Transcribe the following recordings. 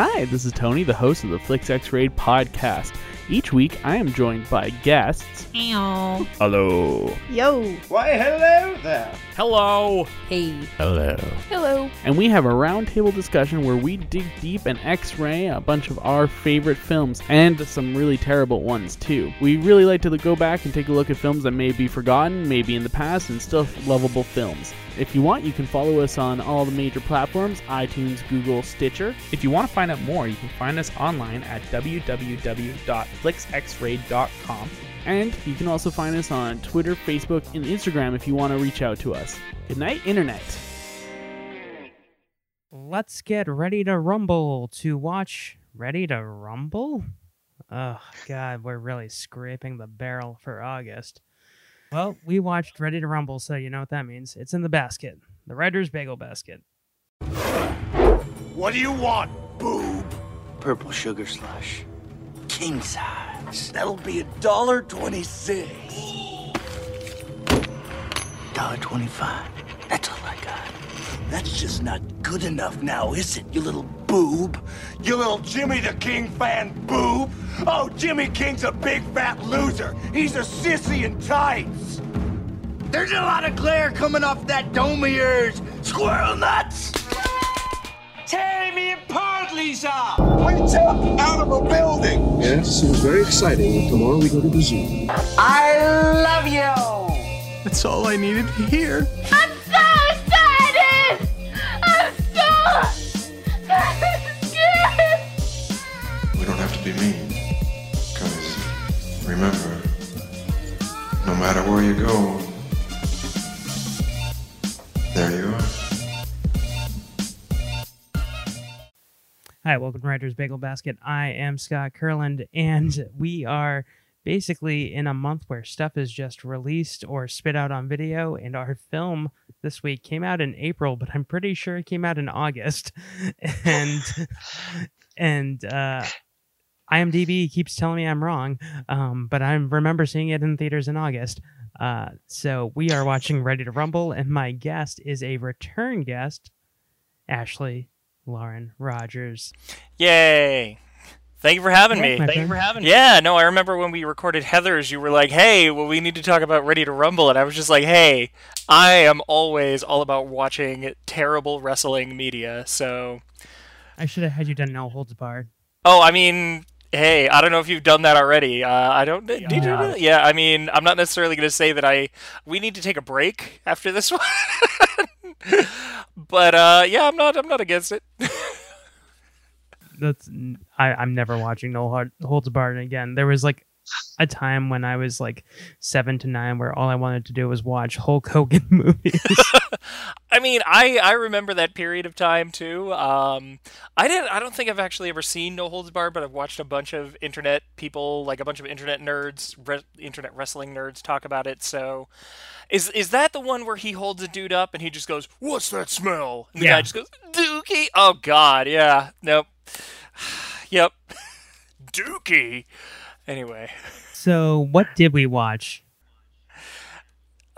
Hi, this is Tony, the host of the Flix X Raid podcast. Each week, I am joined by guests. Meow. Hello. Yo. Why, hello there. Hello. Hey. Hello. Hello. And we have a roundtable discussion where we dig deep and x ray a bunch of our favorite films and some really terrible ones, too. We really like to go back and take a look at films that may be forgotten, maybe in the past, and still lovable films. If you want, you can follow us on all the major platforms iTunes, Google, Stitcher. If you want to find out more, you can find us online at www.flixxraid.com. And you can also find us on Twitter, Facebook, and Instagram if you want to reach out to us. Good night, Internet. Let's get ready to rumble to watch Ready to Rumble? Oh, God, we're really scraping the barrel for August. Well, we watched Ready to Rumble, so you know what that means. It's in the basket, the writer's bagel basket. What do you want, boob? Purple sugar slush. King size. That'll be a dollar twenty-six. Dollar twenty-five. That's all I got. That's just not good enough now, is it, you little boob? You little Jimmy the King fan boob? Oh, Jimmy King's a big fat loser. He's a sissy in tights. There's a lot of glare coming off that dome of yours. Squirrel nuts! Tear me apart, Lisa! We jumped out of a building. Yes, it was very exciting. Tomorrow we go to the zoo. I love you! That's all I needed to hear. I'm so excited! I'm so scared! We don't have to be mean. Because remember, no matter where you go, there you are. Hi, welcome to Writer's Bagel Basket. I am Scott Kurland, and we are basically in a month where stuff is just released or spit out on video, and our film this week came out in April, but I'm pretty sure it came out in August. and and uh IMDb keeps telling me I'm wrong, um, but I remember seeing it in theaters in August. Uh, so we are watching Ready to Rumble, and my guest is a return guest, Ashley Lauren Rogers. Yay! Thank you for having Hey, me. my Thank you for having me. Yeah, no, I remember when we recorded Heathers, you were like, "Hey, well, we need to talk about Ready to Rumble," and I was just like, "Hey, I am always all about watching terrible wrestling media." So, I should have had you done No Holds Barred. oh, I mean, hey, I don't know if you've done that already. Uh, I don't. Did you do Yeah, I mean, I'm not necessarily going to say that I. We need to take a break after this one. But uh, yeah, I'm not. I'm not against it. That's I, I'm never watching No Hol- Holds Barred again. There was like a time when I was like seven to nine where all I wanted to do was watch Hulk Hogan movies. I mean, I I remember that period of time too. Um, I didn't. I don't think I've actually ever seen No Holds Barred, but I've watched a bunch of internet people, like a bunch of internet nerds, re- internet wrestling nerds, talk about it. So, is is that the one where he holds a dude up and he just goes, "What's that smell?" And the Yeah. guy just goes, "Dookie." Oh God, yeah, nope, yep, Dookie. Anyway. so what did we watch?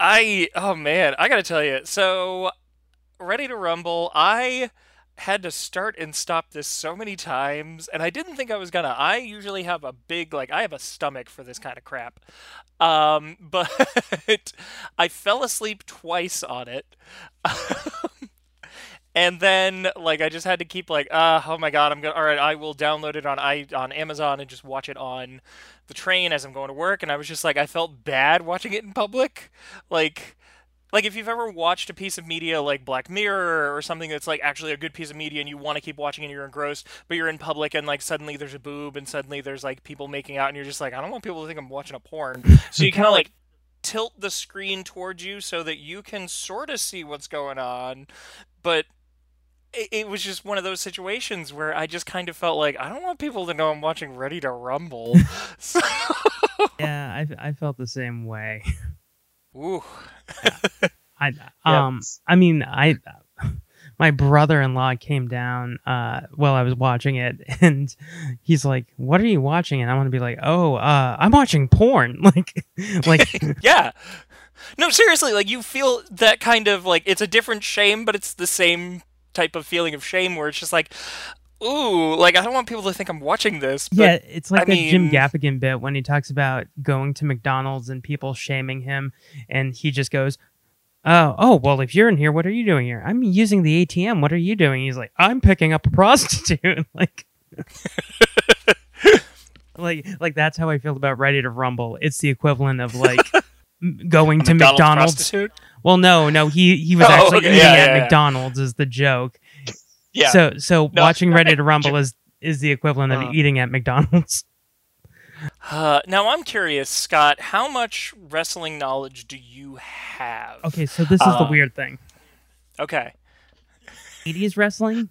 I oh man, I gotta tell you. So, Ready to Rumble, I had to start and stop this so many times, and I didn't think I was gonna. I usually have a big like I have a stomach for this kind of crap, um, but I fell asleep twice on it. And then, like, I just had to keep like, uh, oh my god, I'm gonna. All right, I will download it on i on Amazon and just watch it on the train as I'm going to work. And I was just like, I felt bad watching it in public, like, like if you've ever watched a piece of media like Black Mirror or something that's like actually a good piece of media and you want to keep watching and you're engrossed, but you're in public and like suddenly there's a boob and suddenly there's like people making out and you're just like, I don't want people to think I'm watching a porn. So you kind of like tilt the screen towards you so that you can sort of see what's going on, but it, it was just one of those situations where I just kind of felt like I don't want people to know I'm watching Ready to Rumble. so, Yeah, I, I felt the same way. ooh. I um I mean I my brother-in-law came down uh while I was watching it and he's like what are you watching and I want to be like oh uh I'm watching porn like like yeah. No, seriously, like you feel that kind of like it's a different shame, but it's the same type of feeling of shame where it's just like ooh, like I don't want people to think I'm watching this. But, yeah, it's like I that Jim Gaffigan bit when he talks about going to McDonald's and people shaming him, and he just goes, "Oh, oh, well, if you're in here, what are you doing here? I'm using the ATM. What are you doing?" He's like, "I'm picking up a prostitute." like, like, like that's how I feel about Ready to Rumble. It's the equivalent of like going to McDonald's McDonald's. prostitute? Well, no, no, he he was Oh, actually okay, eating yeah, at yeah, yeah. McDonald's is the joke. Yeah. So so No. watching Ready to Rumble is is the equivalent of Uh. eating at McDonald's. Uh, now I'm curious, Scott. How much wrestling knowledge do you have? Okay, so this is the Uh, weird thing. Okay. 80s wrestling,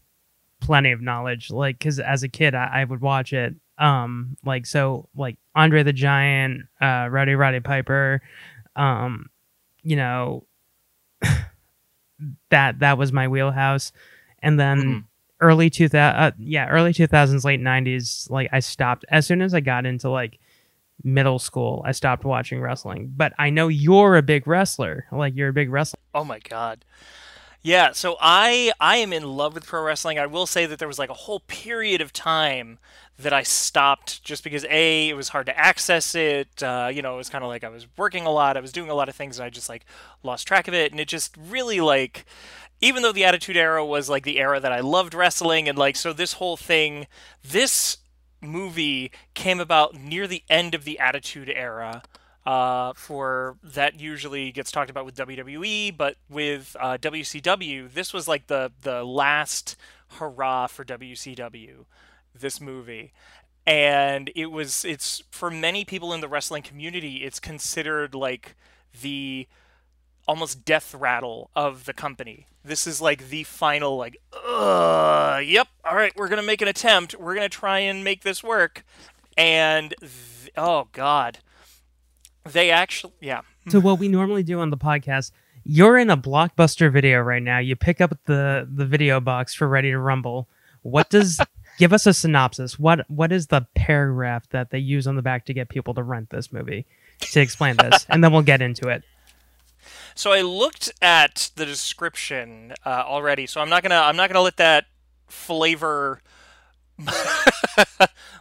plenty of knowledge. Like, because as a kid, I, I would watch it. Um, like so, like Andre the Giant, uh, Rowdy Roddy Piper, um, you know, that that was my wheelhouse. And then Mhm. early two thousand, uh, yeah, early two thousands, late nineties. Like I stopped as soon as I got into like middle school. I stopped watching wrestling. But I know you're a big wrestler. Like you're a big wrestler. Oh my god. Yeah, so I I am in love with pro wrestling. I will say that there was like a whole period of time that I stopped just because a it was hard to access it. Uh, you know, it was kind of like I was working a lot, I was doing a lot of things, and I just like lost track of it, and it just really like. Even though the Attitude Era was like the era that I loved wrestling, and like so this whole thing, this movie came about near the end of the Attitude Era uh, for that usually gets talked about with WWE, but with uh, WCW, this was like the the last hurrah for WCW. This movie, and it was it's for many people in the wrestling community, it's considered like the almost death rattle of the company. This is like the final like, uh, yep, all right, we're gonna make an attempt. We're gonna try and make this work, and th- oh god they actually, yeah. So what we normally do on the podcast, you're in a blockbuster video right now. You pick up the the video box for Ready to Rumble. What does give us a synopsis? What what is the paragraph that they use on the back to get people to rent this movie to explain this, and then we'll get into it. So I looked at the description uh, already. So I'm not gonna I'm not gonna let that flavor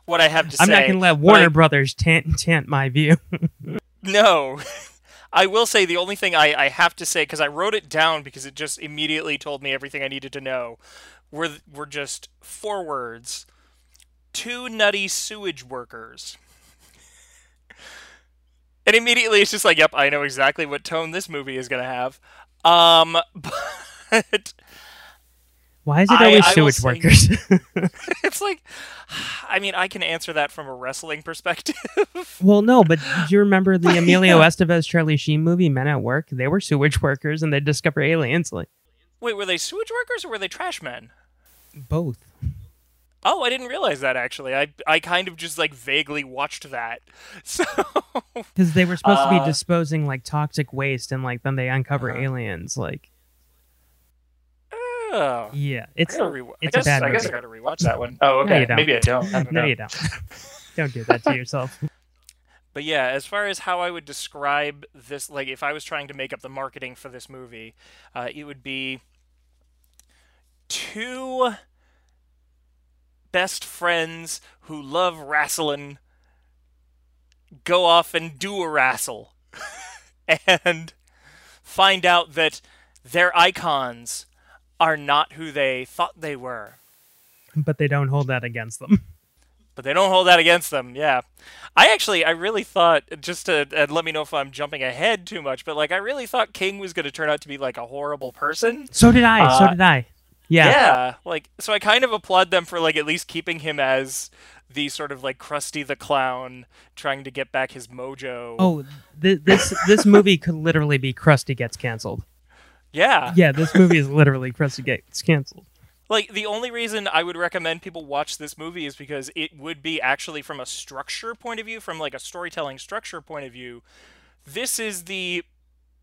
what I have to say. I'm not gonna let Warner I- Brothers tant tant my view. No. I will say the only thing I, I have to say because I wrote it down because it just immediately told me everything I needed to know. Were were just four words: two nutty sewage workers. And immediately it's just like, yep, I know exactly what tone this movie is gonna have. Um, but Why is it always I will sewage workers? it's like, I mean, I can answer that from a wrestling perspective. well, no, but do you remember the Emilio Estevez Charlie Sheen movie Men at Work? They were sewage workers and they discover aliens. Like Wait, were they sewage workers or were they trash men? both. Oh, I didn't realize that actually. I I kind of just like vaguely watched that. So Because they were supposed to Uh, be disposing like toxic waste, and like then they uncover Uh-huh. aliens. Like, oh, yeah, I it's it's I guess, a bad I guess I gotta rewatch that one. Oh, No, okay. don't. Maybe I don't. I don't no, you don't. don't do that to yourself. But yeah, as far as how I would describe this, like if I was trying to make up the marketing for this movie, uh, it would be two best friends who love wrestling go off and do a wrestle and find out that their icons are not who they thought they were. But they don't hold that against them. but they don't hold that against them. Yeah, I actually, I really thought just to and let me know if I'm jumping ahead too much, but like I really thought King was going to turn out to be like a horrible person. So did I. so Uh, did I. Yeah. Yeah, like so I kind of applaud them for like at least keeping him as the sort of like Krusty the Clown trying to get back his mojo. Oh, th- this this movie could literally be Krusty gets canceled. yeah. Yeah, this movie is literally Krusty gets canceled. Like the only reason I would recommend people watch this movie is because it would be actually from a structure point of view, from like a storytelling structure point of view, this is the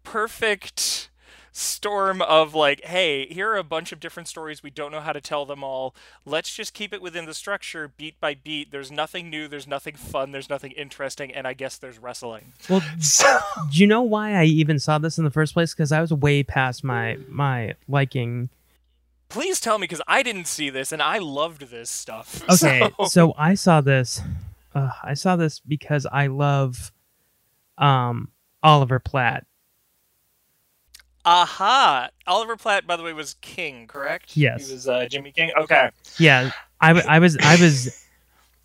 perfect storm of like, hey, here are a bunch of different stories. We don't know how to tell them all. Let's just keep it within the structure, beat by beat. There's nothing new. There's nothing fun. There's nothing interesting. And I guess there's wrestling. Well, do you know why I even saw this in the first place? Because I was way past my my liking please tell me because I didn't see this and I loved this stuff. Okay, So, so I saw this. Uh, I saw this because I love um, Oliver Platt. aha! Oliver Platt, by the way, was King, correct? Yes. He was uh, Jimmy King. Okay. Yeah, I was I was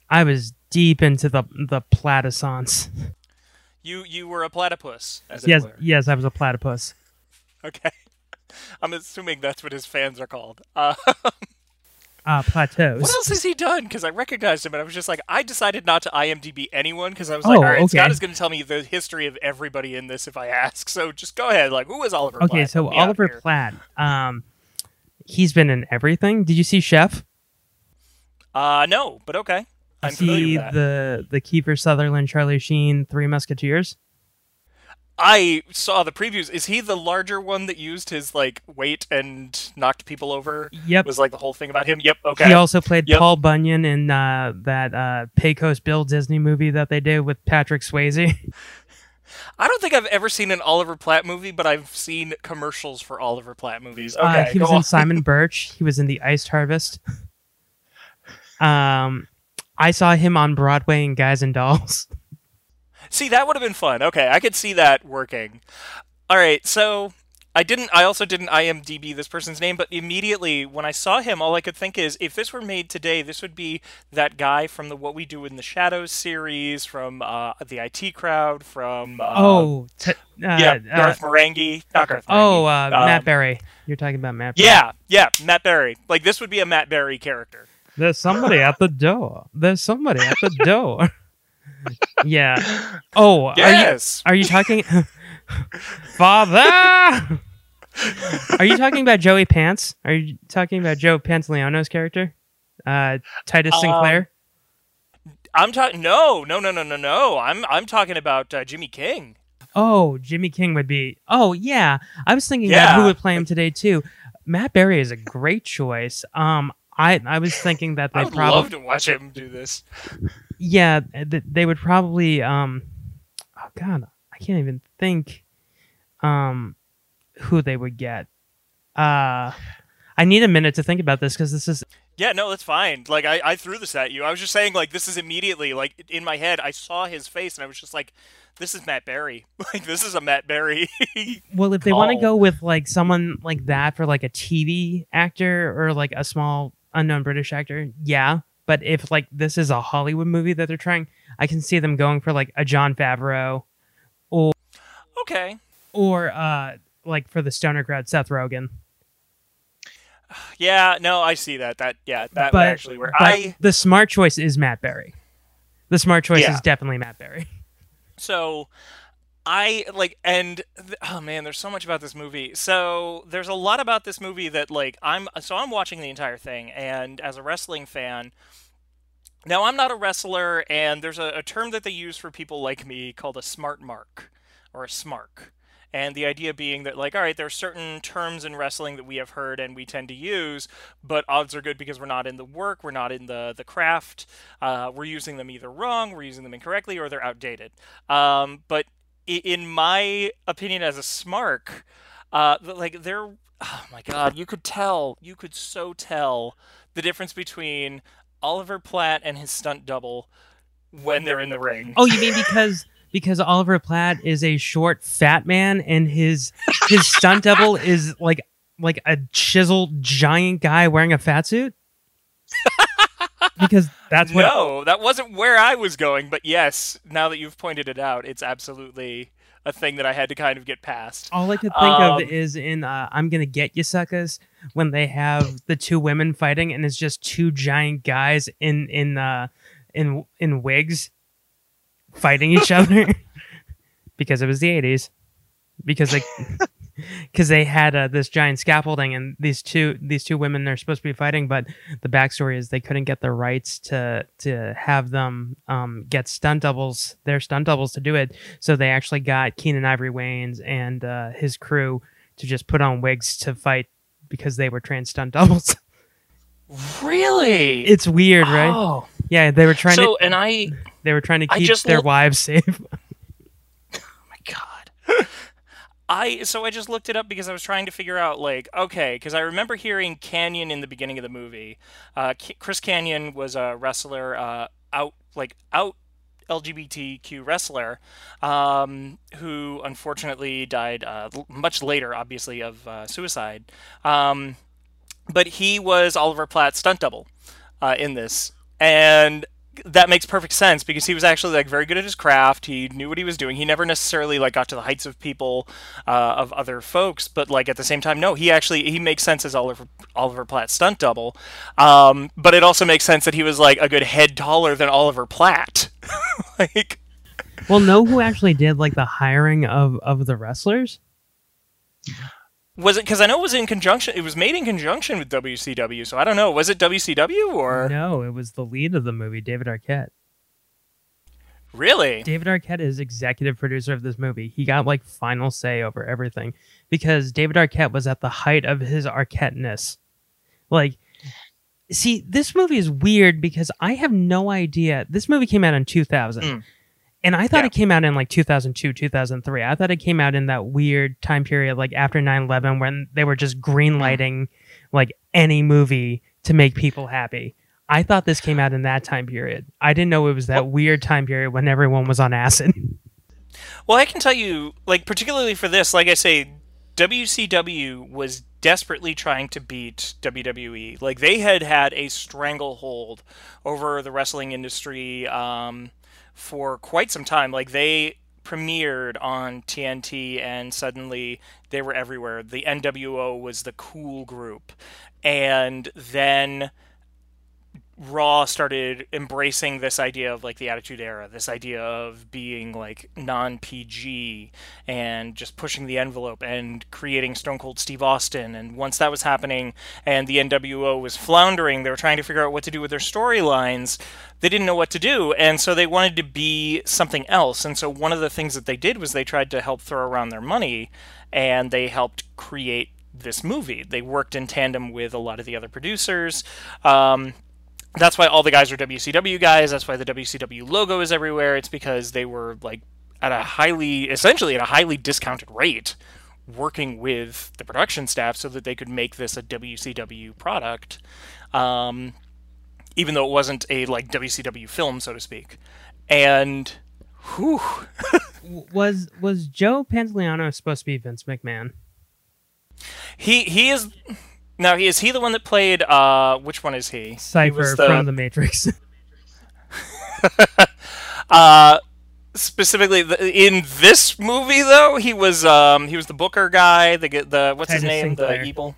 I was deep into the the platisance. You you were a platypus. As it Yes, were. yes, I was a platypus. Okay. I'm assuming that's what his fans are called. Uh, Uh, plateaus. what else has he done? Because I recognized him, and I was just like, I decided not to IMDb anyone because I was like, Oh, all right, Scott is going to tell me the history of everybody in this if I ask. So just go ahead. Like, who is Oliver? Okay, Platt? so Help me out Oliver. Platt, um, he's been in everything. Did you see Chef? Uh, no, but okay. I'm see the the Kiefer Sutherland, Charlie Sheen, Three Musketeers. I saw the previews. Is he the larger one that used his like weight and knocked people over? Yep. Was like the whole thing about him. Yep. Okay. He also played Yep. Paul Bunyan in uh, that uh, Pecos Bill Disney movie that they did with Patrick Swayze. I don't think I've ever seen an Oliver Platt movie, but I've seen commercials for Oliver Platt movies. Okay. uh, he was on. in Simon Birch. He was in The Ice Harvest. Um, I saw him on Broadway in Guys and Dolls. See, that would have been fun. Okay, I could see that working. All right, so I didn't. I also didn't IMDb this person's name, but immediately when I saw him, all I could think is, if this were made today, this would be that guy from the What We Do in the Shadows series, from uh, the IT Crowd, from uh, oh, t- uh, yeah, uh, Garth Marenghi, not Garth oh, Marenghi. uh, Matt Um, Berry. You're talking about Matt. Berry. Yeah, yeah, Matt Berry. Like this would be a Matt Berry character. There's somebody at the door. There's somebody at the door. Yeah. Oh, Yes. are you are you talking Father? are you talking about Joey Pants? Are you talking about Joe Pantoliano's character? Uh Titus Um, Sinclair? I'm talking. No, no, no, no, no, no. I'm I'm talking about uh, Jimmy King. Oh, Jimmy King would be. Oh, yeah. I was thinking about who would play him today too. Matt Berry is a great choice. Um I I was thinking that I they would probably love to watch him do this. Yeah th- they would probably um oh god i can't even think um who they would get uh i need a minute to think about this because this is Yeah, no, that's fine. Like I, I threw this at you. I was just saying like this is immediately like in my head. I saw his face and I was just like, this is Matt Berry. Like this is a Matt Berry. well if they want to go with like someone like that for like a tv actor or like a small unknown british actor yeah but if like this is a hollywood movie that they're trying i can see them going for like a jon favreau or okay. or uh like for the stoner crowd seth rogen Yeah, no, I see that. That yeah, that but, actually work. but I the smart choice is Matt Berry. The smart choice Yeah. is definitely Matt Berry. So I like and oh man, there's so much about this movie. So there's a lot about this movie that like I'm so I'm watching the entire thing and as a wrestling fan now I'm not a wrestler and there's a, a term that they use for people like me called a smart mark or a smark. And the idea being that, like, all right, there are certain terms in wrestling that we have heard and we tend to use, but odds are good because we're not in the work, we're not in the the craft. Uh, we're using them either wrong, we're using them incorrectly, or they're outdated. Um, but in my opinion, as a smark, uh, like they're, oh my god, you could tell, you could so tell the difference between Oliver Platt and his stunt double when they're in the ring. Oh, you mean because because Oliver Platt is a short, fat man, and his his stunt double is like like a chiseled giant guy wearing a fat suit? Because that's what no, that wasn't where I was going, but yes, now that you've pointed it out, it's absolutely a thing that I had to kind of get past. all I could think Um, of is in uh, "I'm Gonna Get You, Suckers" when they have the two women fighting, and it's just two giant guys in in uh, in in wigs fighting each other because it was the '80s. Because they because they had uh, this giant scaffolding, and these two these two women are supposed to be fighting, but the backstory is they couldn't get the rights to to have them um, get stunt doubles, their stunt doubles to do it. So they actually got Keenen Ivory Wayans and uh, his crew to just put on wigs to fight because they were trans stunt doubles. Really? it's weird, right? Oh. Yeah, they were trying so, to and I, they were trying to keep their lo- wives safe. Oh my God, I so I just looked it up because I was trying to figure out like okay because I remember hearing Kanyon in the beginning of the movie. Uh, Chris Kanyon was a wrestler uh, out like out LGBTQ wrestler um, who unfortunately died uh, much later, obviously of uh, suicide. Um, but he was Oliver Platt's stunt double uh, in this, and that makes perfect sense because he was actually like very good at his craft. He knew what he was doing. He never necessarily like got to the heights of people uh, of other folks, but like at the same time, no, he actually he makes sense as Oliver Oliver Platt's stunt double. Um, but it also makes sense that he was like a good head taller than Oliver Platt. like, Well, know who actually did like the hiring of of the wrestlers? Was it because I know it was in conjunction? It was made in conjunction with WCW, so I don't know. Was it WCW or No, it was the lead of the movie, David Arquette. really? David Arquette is executive producer of this movie. He got like final say over everything because David Arquette was at the height of his Arquette-ness. Like, see, this movie is weird because I have no idea. This movie came out in 2000. Mm. And I thought Yeah. it came out in like 2002, 2003. I thought it came out in that weird time period, like after 9 11, when they were just greenlighting like any movie to make people happy. I thought this came out in that time period. I didn't know it was that weird time period when everyone was on acid. Well, I can tell you, like particularly for this, like I say, WCW was desperately trying to beat WWE. Like they had had a stranglehold over the wrestling industry um, for quite some time. Like they premiered on TNT and suddenly they were everywhere. The NWO was the cool group. And then Raw started embracing this idea of like the Attitude Era, this idea of being like non PG and just pushing the envelope and creating Stone Cold Steve Austin. And once that was happening and the NWO was floundering, they were trying to figure out what to do with their storylines. They didn't know what to do, and so they wanted to be something else. And so one of the things that they did was they tried to help throw around their money and they helped create this movie. They worked in tandem with a lot of the other producers. Um, that's why all the guys are WCW guys. That's why the WCW logo is everywhere. It's because they were like at a highly, essentially at a highly discounted rate, working with the production staff so that they could make this a WCW product, um, even though it wasn't a like WCW film, so to speak. And whew, was was Joe Pantoliano supposed to be Vince McMahon? he he is. Now, he is he the one that played? Uh, which one is he? He Cypher from The Matrix. uh specifically the, in this movie though he was um he was the booker guy the the what's his name Sinclair. the evil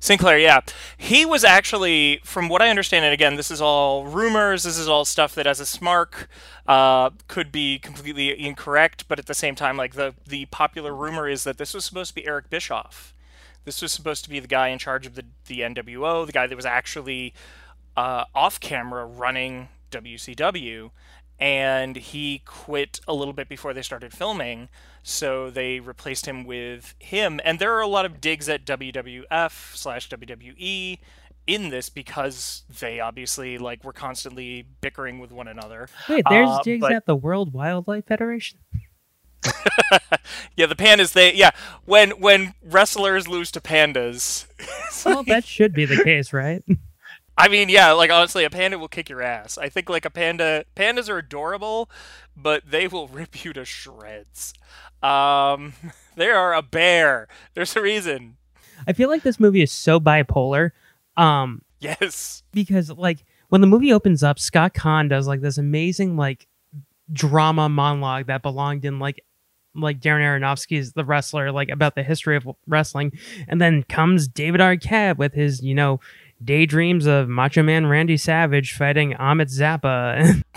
Sinclair, yeah. He was actually, from what I understand, and again, this is all rumors, this is all stuff that as a smark uh, could be completely incorrect, but at the same time, like the, the popular rumor is that this was supposed to be Eric Bischoff. This was supposed to be the guy in charge of the, the NWO, the guy that was actually uh, off camera running WCW, and he quit a little bit before they started filming. So they replaced him with him, and there are a lot of digs at WWF slash WWE in this because they obviously like were constantly bickering with one another. Wait, there's Uh, digs but- at the World Wildlife Federation. yeah, the pandas. They yeah, when when wrestlers lose to pandas, Well, that should be the case, right? I mean, yeah, like honestly, a panda will kick your ass. I think like a panda, pandas are adorable, but they will rip you to shreds. Um, they are a bear. There's a reason. I feel like this movie is so bipolar. Um, Yes. because like when the movie opens up, Scott Caan does like this amazing like drama monologue that belonged in like like Darren Aronofsky's The Wrestler, like about the history of wrestling, and then comes David Arquette with his you know daydreams of Macho Man Randy Savage fighting Amit Zappa.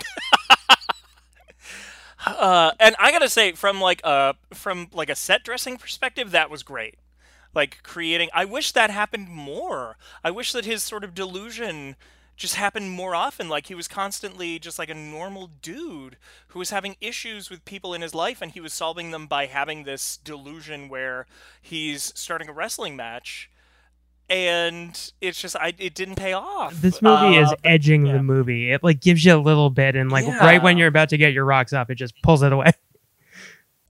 Uh, and I gotta say, from like a from like a set dressing perspective, that was great. Like creating, I wish that happened more. I wish that his sort of delusion just happened more often. Like he was constantly just like a normal dude who was having issues with people in his life, and he was solving them by having this delusion where he's starting a wrestling match. And it's just, I it didn't pay off. this movie is Uh, edging the movie. It like gives you a little bit, and like right when you're about to get your rocks off, it just pulls it away.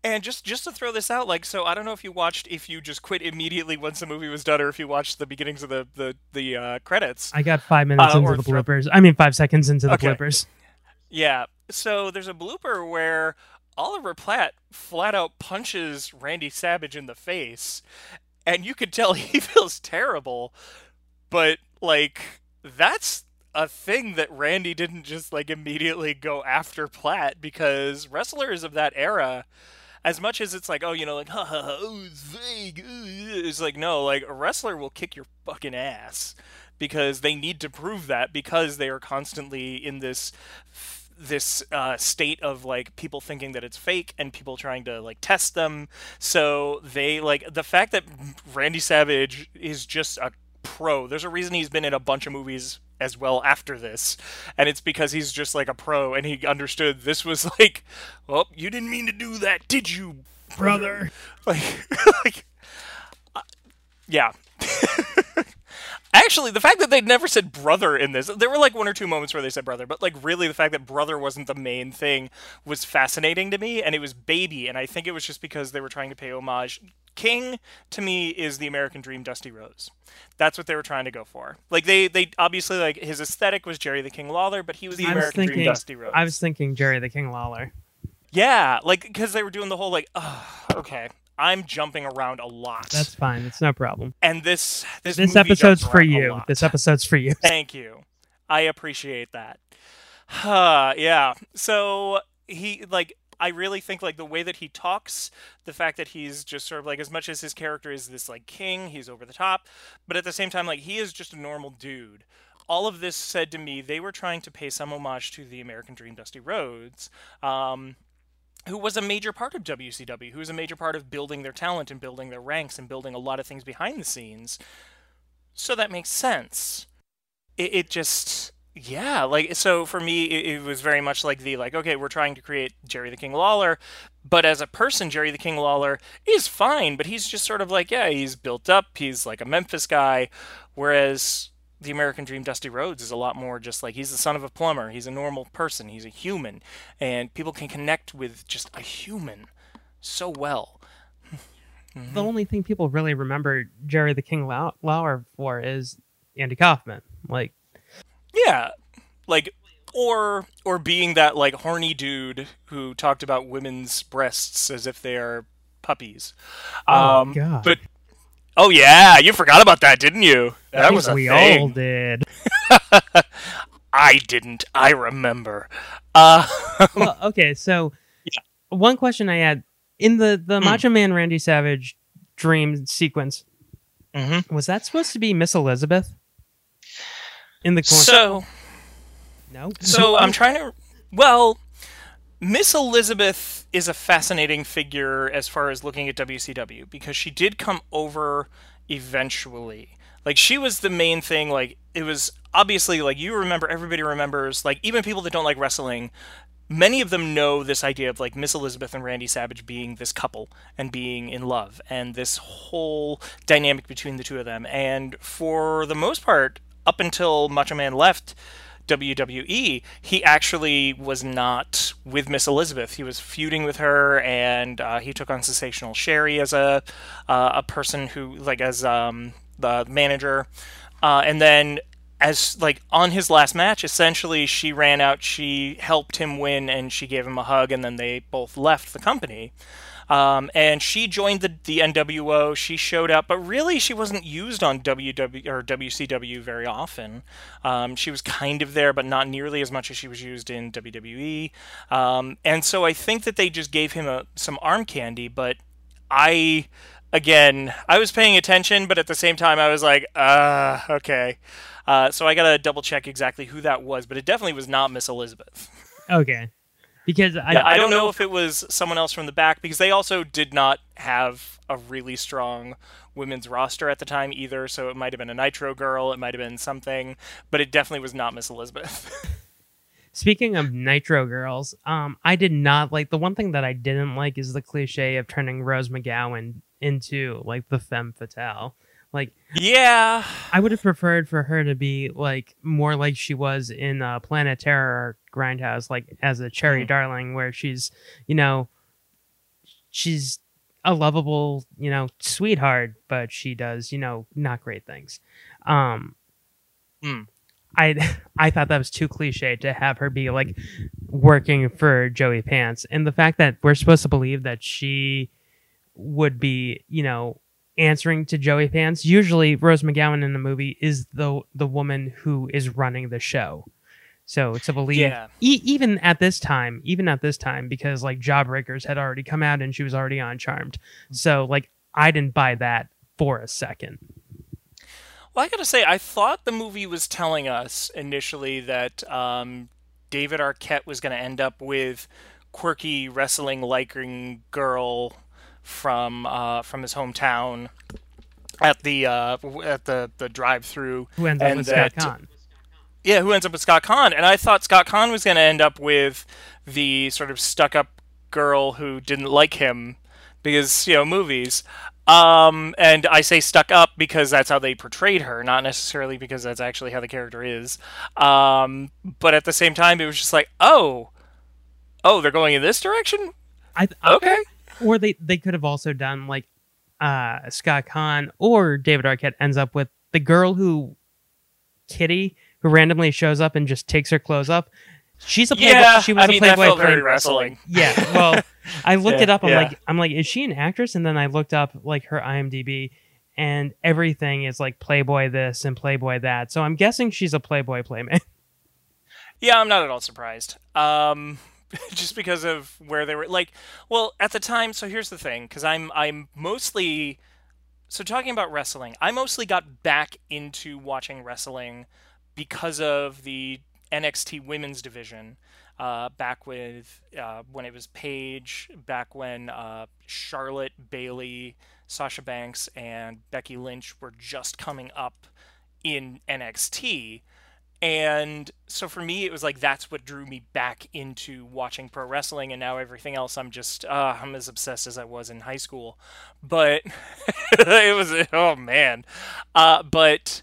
And just just to throw this out, like, so I don't know if you watched, if you just quit immediately once the movie was done, or if you watched the beginnings of the the the uh, credits. I got five minutes Uh, into the throw- bloopers. I mean, five seconds into the Okay. bloopers. Yeah. So there's a blooper where Oliver Platt flat out punches Randy Savage in the face, and you can tell he feels terrible. But like that's a thing that Randy didn't just like immediately go after Platt because wrestlers of that era as much as it's like, oh, you know, like, ha ha ha, oh, it's uh, It's like, no, like, a wrestler will kick your fucking ass because they need to prove that because they are constantly in this this uh, state of like people thinking that it's fake and people trying to like test them. So they like the fact that randy savage is just a pro there's a reason he's been in a bunch of movies as well after this. And it's because he's just like a pro and he understood this was like well you didn't mean to do that did you Brother. like like uh, yeah Actually, the fact that they'd never said brother in this, there were like one or two moments where they said brother, but like really the fact that brother wasn't the main thing was fascinating to me, and it was baby, and I think it was just because they were trying to pay homage. King, to me, is the American Dream Dusty Rhodes. That's what they were trying to go for. Like they, they obviously like his aesthetic was Jerry the King Lawler, but he was the I was American Dream. Dusty Rhodes. I was thinking Jerry the King Lawler. Yeah, like because they were doing the whole like, oh, okay, I'm jumping around a lot. That's fine. It's no problem. and this this This episode's for you. This episode's for you. Thank you. I appreciate that. Uh, yeah. So he like I really think like the way that he talks, the fact that he's just sort of like as much as his character is this like king, he's over the top, but at the same time like he is just a normal dude. All of this said to me they were trying to pay some homage to the American Dream Dusty Rhodes. Um who was a major part of WCW, who was a major part of building their talent and building their ranks and building a lot of things behind the scenes. So that makes sense. It, it just, yeah, like, so for me, it, it was very much like the, like, okay, we're trying to create Jerry the King Lawler, but as a person, Jerry the King Lawler is fine, but he's just sort of like, yeah, he's built up, he's like a Memphis guy, whereas the American Dream Dusty Rhodes is a lot more just like he's the son of a plumber, he's a normal person, he's a human, and people can connect with just a human so well. The only thing people really remember Jerry the King Law- Lawler for is Andy Kaufman. Like, Yeah, like or or being that like horny dude who talked about women's breasts as if they are puppies. Oh, um, God. But oh yeah, you forgot about that, didn't you? That was a we thing. all did. I didn't. I remember. Uh, well, okay, so one question I had in the the Hmm. Macho Man Randy Savage dream sequence Mhm. was that supposed to be Miss Elizabeth in the corner? so no. So I'm trying to. Well, Miss Elizabeth is a fascinating figure as far as looking at WCW because she did come over eventually. Like she was the main thing. Like it was obviously like you remember. Everybody remembers. Like even people that don't like wrestling. Many of them know this idea of like Miss Elizabeth and Randy Savage being this couple and being in love and this whole dynamic between the two of them. And for the most part, up until Macho Man left, WWE, he actually was not with Miss Elizabeth. He was feuding with her, and uh, he took on Sensational Sherri as a uh, a person who, like, as um, the manager, uh, and then as like on his last match, essentially she ran out, she helped him win, and she gave him a hug, and then they both left the company. Um, and she joined the, the NWO. She showed up, but really she wasn't used on WW or WCW very often. Um, she was kind of there, but not nearly as much as she was used in WWE. Um, and so I think that they just gave him a, some arm candy. But I, again, I was paying attention, but at the same time I was like, uh, okay. Uh, so I gotta double check exactly who that was, but it definitely was not Miss Elizabeth. Okay, because I, Yeah, I don't know if it was someone else from the back because they also did not have a really strong women's roster at the time either. So it might have been a Nitro girl, it might have been something, but it definitely was not Miss Elizabeth. Speaking of Nitro girls, um, I did not like the one thing that I didn't like is the cliche of turning Rose McGowan into like the femme fatale. Like, yeah, I would have preferred for her to be like more like she was in uh, Planet Terror or Grindhouse, like as a cherry darling, where she's, you know, she's a lovable, you know, sweetheart, but she does, you know, not great things. Um, Hmm. I I thought that was too cliche to have her be like working for Joey Pants, and the fact that we're supposed to believe that she would be, you know, answering to Joey Pants. Usually, Rose McGowan in the movie is the the woman who is running the show. So to believe, Yeah. e- even at this time, even at this time, because like Jawbreakers had already come out and she was already on Charmed. So like I didn't buy that for a second. Well, I gotta say, I thought the movie was telling us initially that um, David Arquette was gonna end up with quirky wrestling liking girl from uh, from his hometown at the uh, at the the drive through. Who ends up with Scott Caan? Yeah, who ends up with Scott Caan? And I thought Scott Caan was going to end up with the sort of stuck-up girl who didn't like him because you know movies. Um, and I say stuck up because that's how they portrayed her, not necessarily because that's actually how the character is. Um, but at the same time, it was just like, oh, oh, they're going in this direction. I Okay. Or they they could have also done like uh Scott Caan or David Arquette ends up with the girl who Kitty who randomly shows up and just takes her clothes up. She's a playboy. Yeah, she was I mean, a that felt very wrestling. Yeah. Well, I looked Yeah, it up. I'm yeah. like, I'm like, is she an actress? And then I looked up like her IMDb, and everything is like Playboy this and Playboy that. So I'm guessing she's a Playboy playmate. Yeah, I'm not at all surprised. Um, just because of where they were like, well, at the time. So here's the thing, because I'm I'm mostly so talking about wrestling. I mostly got back into watching wrestling because of the NXT Women's Division. Uh, back with uh, when it was Paige, back when uh, Charlotte, Bayley, Sasha Banks, and Becky Lynch were just coming up in NXT. And so for me, it was like that's what drew me back into watching pro wrestling, and now everything else, I'm just uh, I'm as obsessed as I was in high school. But it was oh man, uh, but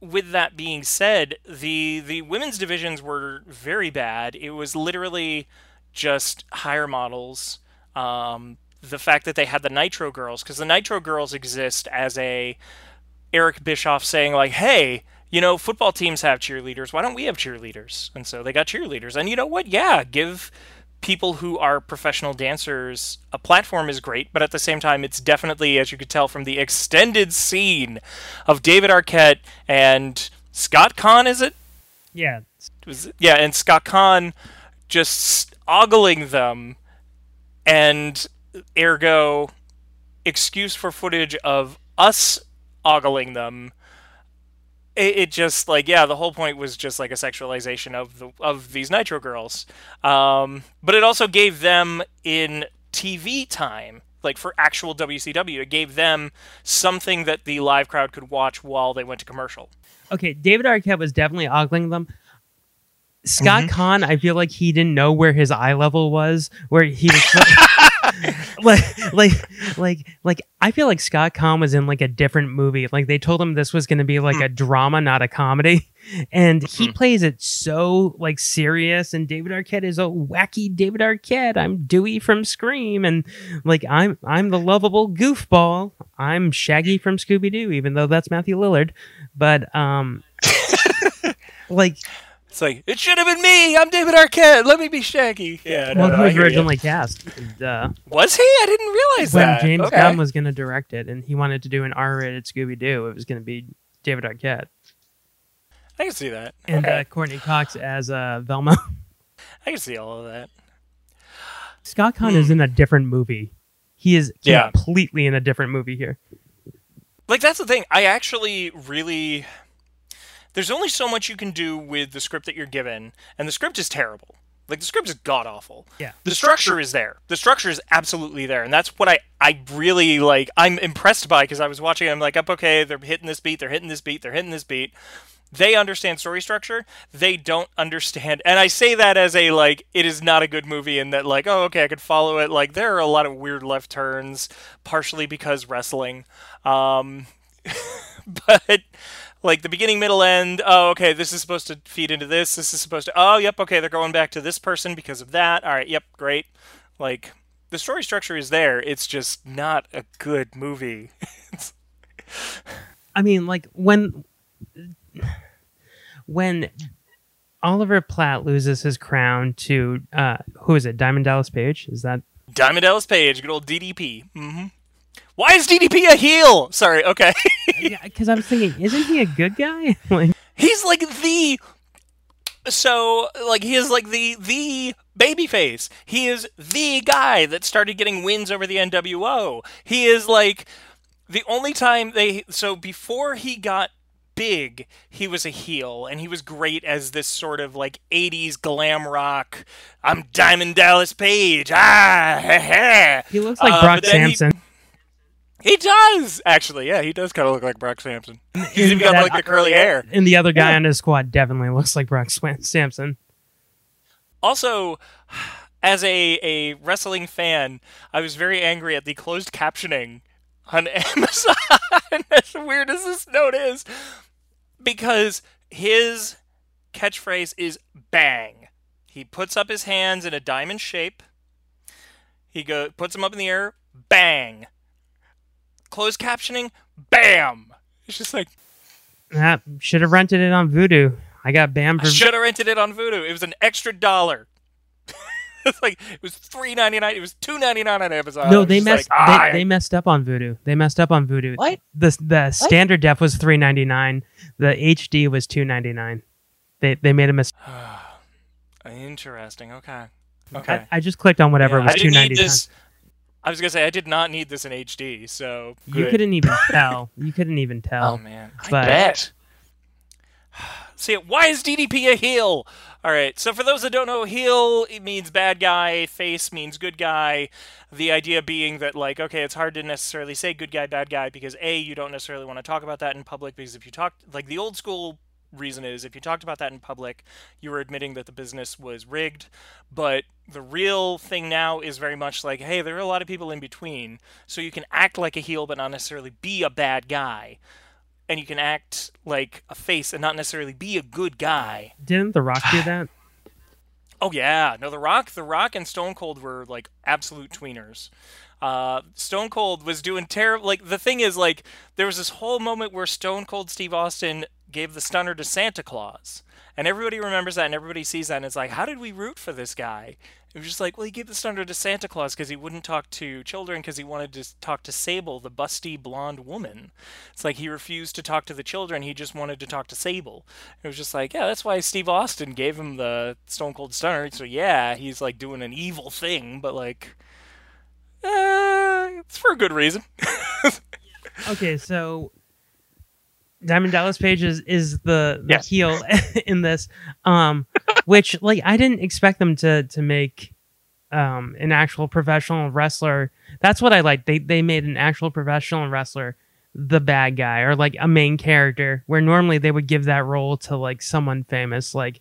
with that being said, the the women's divisions were very bad. It was literally just higher models. Um, the fact that they had the Nitro Girls, because the Nitro Girls exist as a Eric Bischoff saying like, "Hey, you know, football teams have cheerleaders. Why don't we have cheerleaders?" And so they got cheerleaders. And you know what? Yeah, give people who are professional dancers a platform is great, but at the same time, it's definitely, as you could tell from the extended scene of David Arquette and Scott Caan, is it? yeah. was yeah, and Scott Caan just ogling them, and ergo, excuse for footage of us ogling them. It, it just like yeah, the whole point was just like a sexualization of the of these Nitro girls, um, but it also gave them in TV time. Like for actual WCW, it gave them something that the live crowd could watch while they went to commercial. okay, David Arquette was definitely ogling them. Scott Mm-hmm. Caan, I feel like he didn't know where his eye level was, where he was like, like, like, like. I feel like Scott Caan was in like a different movie. Like they told him this was going to be Hmm. like a drama, not a comedy, and he Mm-hmm. plays it so like serious. And David Arquette is a wacky David Arquette. I'm Dewey from Scream, and like I'm I'm the lovable goofball. I'm Shaggy from Scooby Doo, even though that's Matthew Lillard. But um, like It's like it should have been me. I'm David Arquette. Let me be Shaggy. Yeah, no, well, no, he was hear ya. originally cast. Uh, Was he? I didn't realize when that. James okay. Gunn was going to direct it, and he wanted to do an R-rated Scooby Doo, it was going to be David Arquette I can see that. and okay. uh, Courteney Cox as uh, Velma. I can see all of that. Scott Caan is in a different movie. He is Hmm. Yeah. completely in a different movie here. Like that's the thing. I actually really there's only so much you can do with the script that you're given, and the script is terrible. Like the script is god awful. Yeah. The structure is there. The structure is absolutely there, and that's what I I really like. I'm impressed by because I was watching. I'm like, up okay, they're hitting this beat, they're hitting this beat, they're hitting this beat. They understand story structure. They don't understand, and I say that as a like, it is not a good movie, and that like, oh okay, I could follow it. Like there are a lot of weird left turns, partially because wrestling. Um, but like the beginning, middle, end. Oh, okay. This is supposed to feed into this. This is supposed to. Oh, yep. Okay, they're going back to this person because of that. All right. Yep. Great. Like the story structure is there. It's just not a good movie. I mean, like when when Oliver Platt loses his crown to uh who is it? Diamond Dallas Page? Is that Diamond Dallas Page, good old DDP. Mm hmm Why is DDP a heel? Sorry, okay. yeah, because I was thinking, isn't he a good guy? like He's like the so like he is like the the babyface. He is the guy that started getting wins over the NWO. He is like the only time they so before he got big, he was a heel and he was great as this sort of like 80s glam rock. I'm Diamond Dallas Page. Ah, he looks like Uh, Brock then he- Samson. He, does actually. Yeah, he does kind of look like Brock Samson. He's even got like the curly hair. And the other guy on his squad definitely looks like Brock Samson. Also, as a, a wrestling fan, I was very angry at the closed captioning on Amazon, as weird as this note is, because his catchphrase is bang. He puts up his hands in a diamond shape. He go puts them up in the air, bang. Closed captioning, bam. It's just like Ah, should have rented it on Vudu. I got banned I for should have rented it on Vudu. It was an extra dollar. it's like it was three ninety nine. It was two ninety nine on Amazon. No, they messed. Like, "Ah, they, they messed up on Vudu. They messed up on Vudu. What? The the standard def was three ninety nine. The HD was two ninety nine. They they made a mistake. Interesting. Okay. Okay. I, I just clicked on whatever Yeah, I was two didn't ninety need nine. I was gonna say I did not need this in HD. So You couldn't even tell. You couldn't even tell. Oh man. I bet. See, why is DDP a heel? All right. So for those that don't know, heel it means bad guy, face means good guy. The idea being that like, okay, it's hard to necessarily say good guy, bad guy because a you don't necessarily want to talk about that in public because if you talk like the old school reason is if you talked about that in public, you were admitting that the business was rigged. But the real thing now is very much like, hey, there are a lot of people in between, so you can act like a heel but not necessarily be a bad guy. And you can act like a face and not necessarily be a good guy. Didn't The Rock do that? Oh yeah, no, The Rock, The Rock, and Stone Cold were like absolute tweeners. Uh, Stone Cold was doing terrible. Like the thing is, like there was this whole moment where Stone Cold Steve Austin gave the stunner to Santa Claus, and everybody remembers that, and everybody sees that, and it's like, how did we root for this guy? It was just like, well, he gave the stunner to Santa Claus because he wouldn't talk to children because he wanted to talk to Sable, the busty blonde woman. It's like he refused to talk to the children; he just wanted to talk to Sable. It was just like, yeah, that's why Steve Austin gave him the Stone Cold Stunner. So yeah, he's like doing an evil thing, but like, uh, it's for a good reason. Okay, so Diamond Dallas Page is, is the, the Yes. heel in this, um, which like I didn't expect them to to make um, an actual professional wrestler. That's what I like. They they made an actual professional wrestler the bad guy or like a main character, where normally they would give that role to like someone famous. Like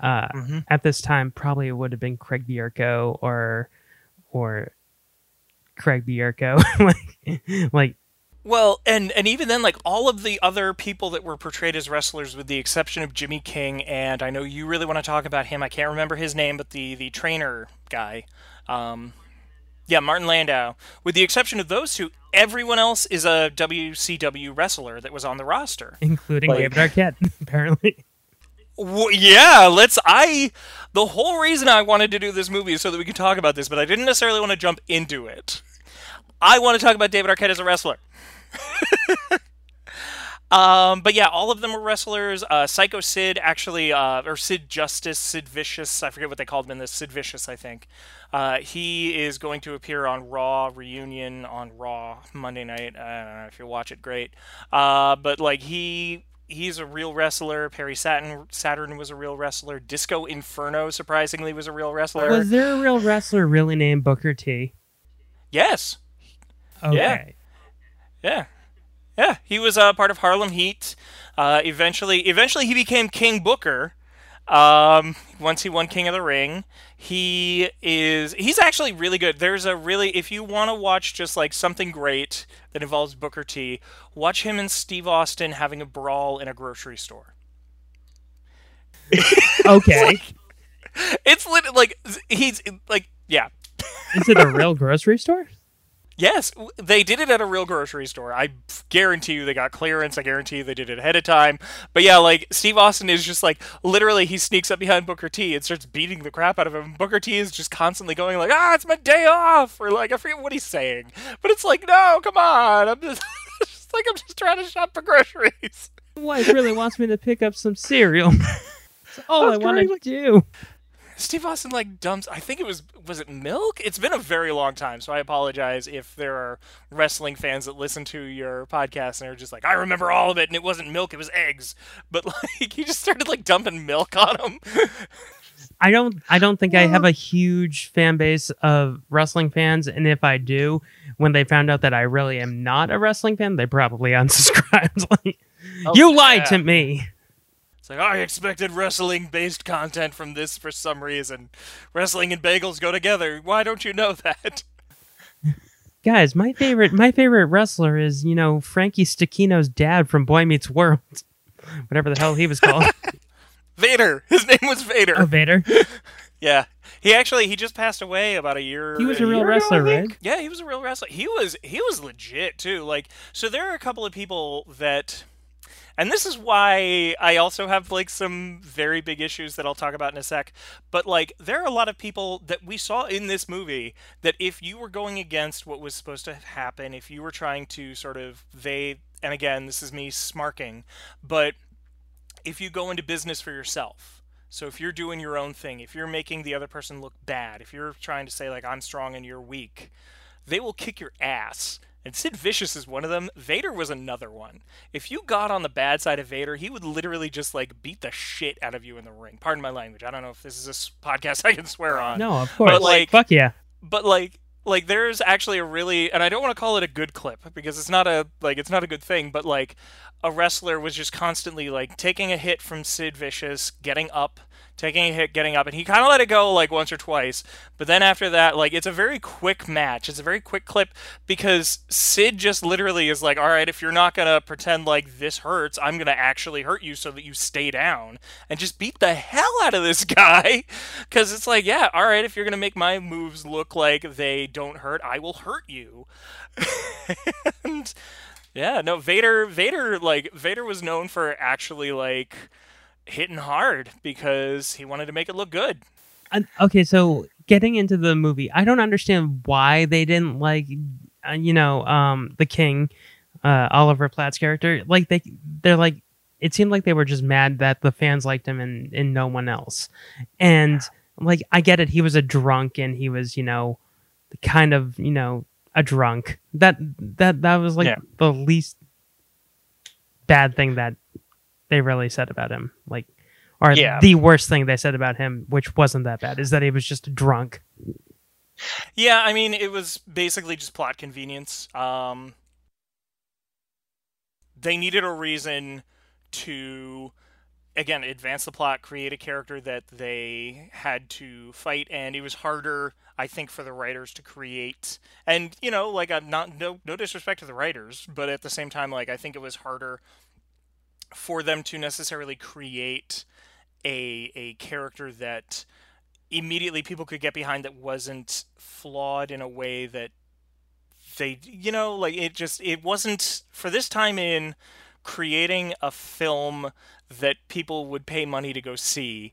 uh, at this time, probably it would have been Craig Bierko or or Craig Bierko, like like Well, and and even then, like all of the other people that were portrayed as wrestlers, with the exception of Jimmy King, and I know you really want to talk about him. I can't remember his name, but the the trainer guy, um, yeah, Martin Landau. With the exception of those two, everyone else is a WCW wrestler that was on the roster. including Like- David Arquette, apparently. W- yeah, let's. I the whole reason I wanted to do this movie is so that we could talk about this, but I didn't necessarily want to jump into it. I want to talk about David Arquette as a wrestler. um, but yeah, all of them were wrestlers. Uh, Psycho Sid actually, uh, or Sid Justice, Sid Vicious. I forget what they called him in this. Sid Vicious, I think. Uh, he is going to appear on Raw reunion on Raw Monday night. I don't know if you watch it, great. Uh, but like he he's a real wrestler. Perry Saturn Saturn was a real wrestler. Disco Inferno surprisingly was a real wrestler. Was there a real wrestler really named Booker T? yes. Okay. Yeah. Yeah, Yeah, he was uh, part of Harlem Heat. Uh, eventually, eventually he became King Booker. Um, once he won King of the Ring, he is he's actually really good. There's a really if you want to watch just like something great that involves Booker T, watch him and Steve Austin having a brawl in a grocery store. Okay. It's lit like he's like yeah. Is it a real grocery store? Yes, they did it at a real grocery store. I guarantee you they got clearance. I guarantee you they did it ahead of time. But yeah, like Steve Austin is just like literally he sneaks up behind Booker T and starts beating the crap out of him. Booker T is just constantly going like, "Ah, it's my day off," or like I forget what he's saying. But it's like, "No, come on. I'm just, just like I'm just trying to shop for groceries." Wife really wants me to pick up some cereal. That's all I want to great. do. Steve Austin like dumps. I think it was was it milk. It's been a very long time, so I apologize if there are wrestling fans that listen to your podcast and are just like, I remember all of it, and it wasn't milk, it was eggs. But like, he just started like dumping milk on him. I don't I don't think I have a huge fan base of wrestling fans, and if I do, when they found out that I really am not a wrestling fan, they probably unsubscribed. like, oh, you lied yeah. to me. It's like I expected wrestling based content from this for some reason. Wrestling and bagels go together. Why don't you know that? Guys, my favorite my favorite wrestler is, you know, Frankie Stechino's dad from Boy Meets World. Whatever the hell he was called. Vader. His name was Vader. oh, Vader. Yeah. He actually he just passed away about a year. He was a real year ago, wrestler, right? Yeah, he was a real wrestler. He was he was legit too. Like so there are a couple of people that and this is why I also have like some very big issues that I'll talk about in a sec. But like there are a lot of people that we saw in this movie that if you were going against what was supposed to happen, if you were trying to sort of they and again, this is me smarking, but if you go into business for yourself. So if you're doing your own thing, if you're making the other person look bad, if you're trying to say like I'm strong and you're weak, they will kick your ass. And Sid Vicious is one of them. Vader was another one. If you got on the bad side of Vader, he would literally just like beat the shit out of you in the ring. Pardon my language. I don't know if this is a podcast I can swear on. No, of course. But like, Fuck yeah. but like like there's actually a really and I don't want to call it a good clip because it's not a like it's not a good thing, but like a wrestler was just constantly like taking a hit from Sid Vicious, getting up, taking a hit, getting up, and he kind of let it go like once or twice. But then after that, like it's a very quick match. It's a very quick clip because Sid just literally is like, "All right, if you're not gonna pretend like this hurts, I'm gonna actually hurt you so that you stay down and just beat the hell out of this guy." Because it's like, yeah, all right, if you're gonna make my moves look like they don't hurt, I will hurt you. and yeah, no, Vader, Vader, like Vader was known for actually like hitting hard because he wanted to make it look good. And- okay, so getting into the movie, I don't understand why they didn't like, uh, you know, um, the King, uh, Oliver Platt's character. Like they, they're like, it seemed like they were just mad that the fans liked him and and no one else. And like, I get it, he was a drunk and he was, you know, kind of, you know, a drunk. That that that was like Yeah. the least bad thing that they really said about him. Like, or Yeah. the worst thing they said about him, which wasn't that bad, is that he was just drunk. Yeah, I mean, it was basically just plot convenience. Um, they needed a reason to, again, advance the plot, create a character that they had to fight, and it was harder, I think, for the writers to create. And you know, like, I'm not no no disrespect to the writers, but at the same time, like, I think it was harder for them to necessarily create a a character that immediately people could get behind that wasn't flawed in a way that they you know like it just it wasn't for this time in creating a film that people would pay money to go see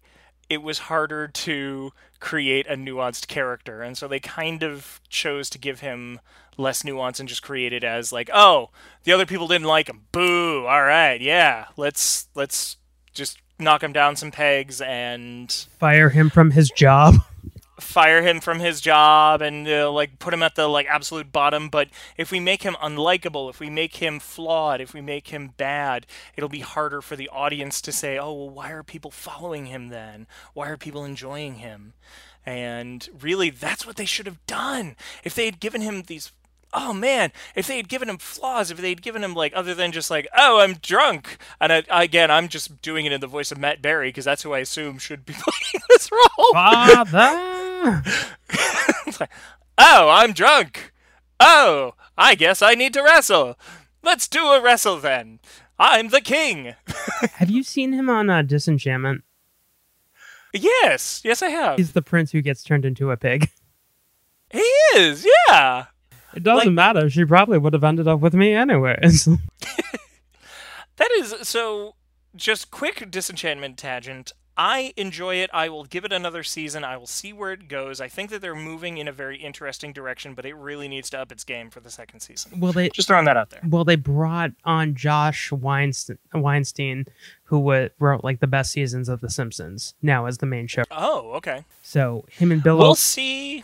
it was harder to create a nuanced character and so they kind of chose to give him less nuance and just create it as like oh the other people didn't like him boo all right yeah let's let's just knock him down some pegs and Fire him from his job. fire him from his job and uh, like put him at the like absolute bottom but if we make him unlikable if we make him flawed if we make him bad it'll be harder for the audience to say oh well why are people following him then? Why are people enjoying him? And really that's what they should have done. If they had given him these oh man, if they had given him flaws, if they had given him like other than just like, oh, I'm drunk, and I, again, I'm just doing it in the voice of Matt Berry because that's who I assume should be playing this role. Father! Like, oh, I'm drunk. Oh, I guess I need to wrestle. Let's do a wrestle then. I'm the king. Have you seen him on uh, Disenchantment? Yes, yes, I have. He's the prince who gets turned into a pig. He is, yeah. It doesn't Like- matter. She probably would have ended up with me anyways. That is so. Just quick disenchantment tangent. I enjoy it. I will give it another season. I will see where it goes. I think that they're moving in a very interesting direction, but it really needs to up its game for the second season. well, they Just throwing that out there. well they brought on Josh Weinstein, Weinstein who wrote like the best seasons of The Simpsons now as the main show. Oh, okay. So him and Bill. We'll O- see.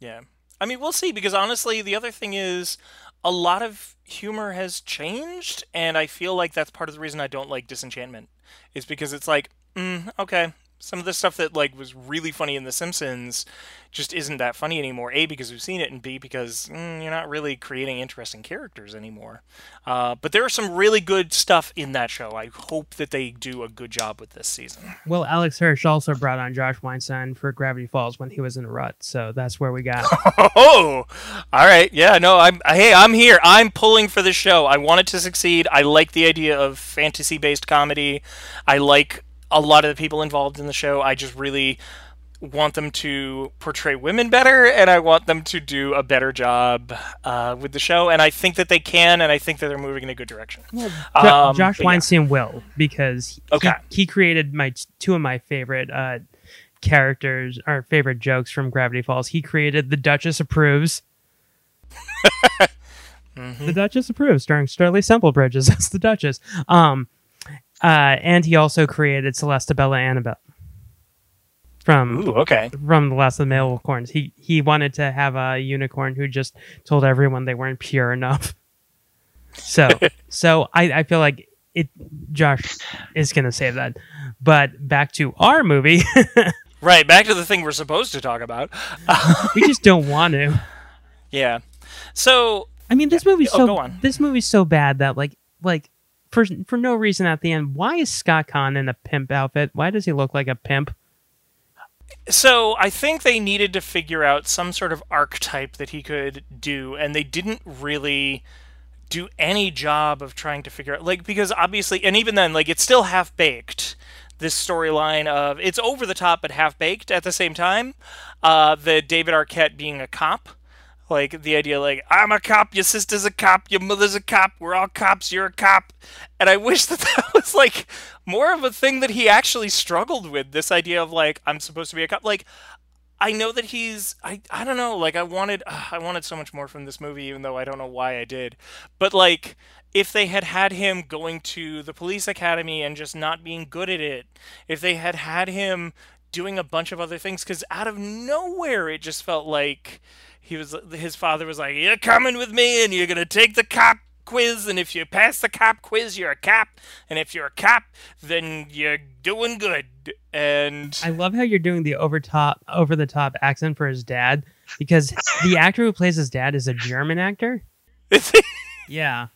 Yeah. I mean, we'll see because honestly, the other thing is a lot of humor has changed, and I feel like that's part of the reason I don't like Disenchantment is because it's like, mm, okay, some of the stuff that like was really funny in The Simpsons just isn't that funny anymore. A because we've seen it, and B because mm, you're not really creating interesting characters anymore. Uh, but there are some really good stuff in that show. I hope that they do a good job with this season. well, Alex Hirsch also brought on Josh Weinstein for Gravity Falls when he was in a rut. So that's where we got. Oh, all right. Yeah, no, I'm hey, I'm here. I'm pulling for the show. I want it to succeed. I like the idea of fantasy-based comedy. I like a lot of the people involved in the show. I just really want them to portray women better and I want them to do a better job uh, with the show and I think that they can and I think that they're moving in a good direction. Jo- Um, Josh but yeah. Weinstein will because he, Okay. he created my two of my favorite uh, characters or favorite jokes from Gravity Falls. He created the Duchess approves. Mm-hmm. The Duchess approves, starring Sterling Semple Bridges as the Duchess. Um, uh, and he also created Celesta Bella Annabelle from Ooh, okay. from the Last of the Male Unicorns. He he wanted to have a unicorn who just told everyone they weren't pure enough. So so I, I feel like it Josh is gonna save that. But back to our movie, Right, back to the thing we're supposed to talk about. we just don't want to. Yeah. So, I mean, this movie's Oh, so this movie's so bad that like like for for no reason at the end, why is Scott Caan in a pimp outfit? Why does he look like a pimp? So I think they needed to figure out some sort of archetype that he could do, and they didn't really do any job of trying to figure out like because obviously and even then like it's still half baked this storyline of it's over the top but half baked at the same time uh the david arquette being a cop like the idea like i'm a cop your sister's a cop your mother's a cop we're all cops you're a cop and i wish that that was like more of a thing that he actually struggled with this idea of like i'm supposed to be a cop like I know that he's I I don't know like I wanted uh, I wanted so much more from this movie even though I don't know why I did. But like if they had had him going to the police academy and just not being good at it, if they had had him doing a bunch of other things cuz out of nowhere it just felt like he was his father was like you're coming with me and you're going to take the cop quiz and if you pass the cop quiz you're a cop and if you're a cop then you're doing good and I love how you're doing the over top over the top accent for his dad because the actor who plays his dad is a German actor. Yeah.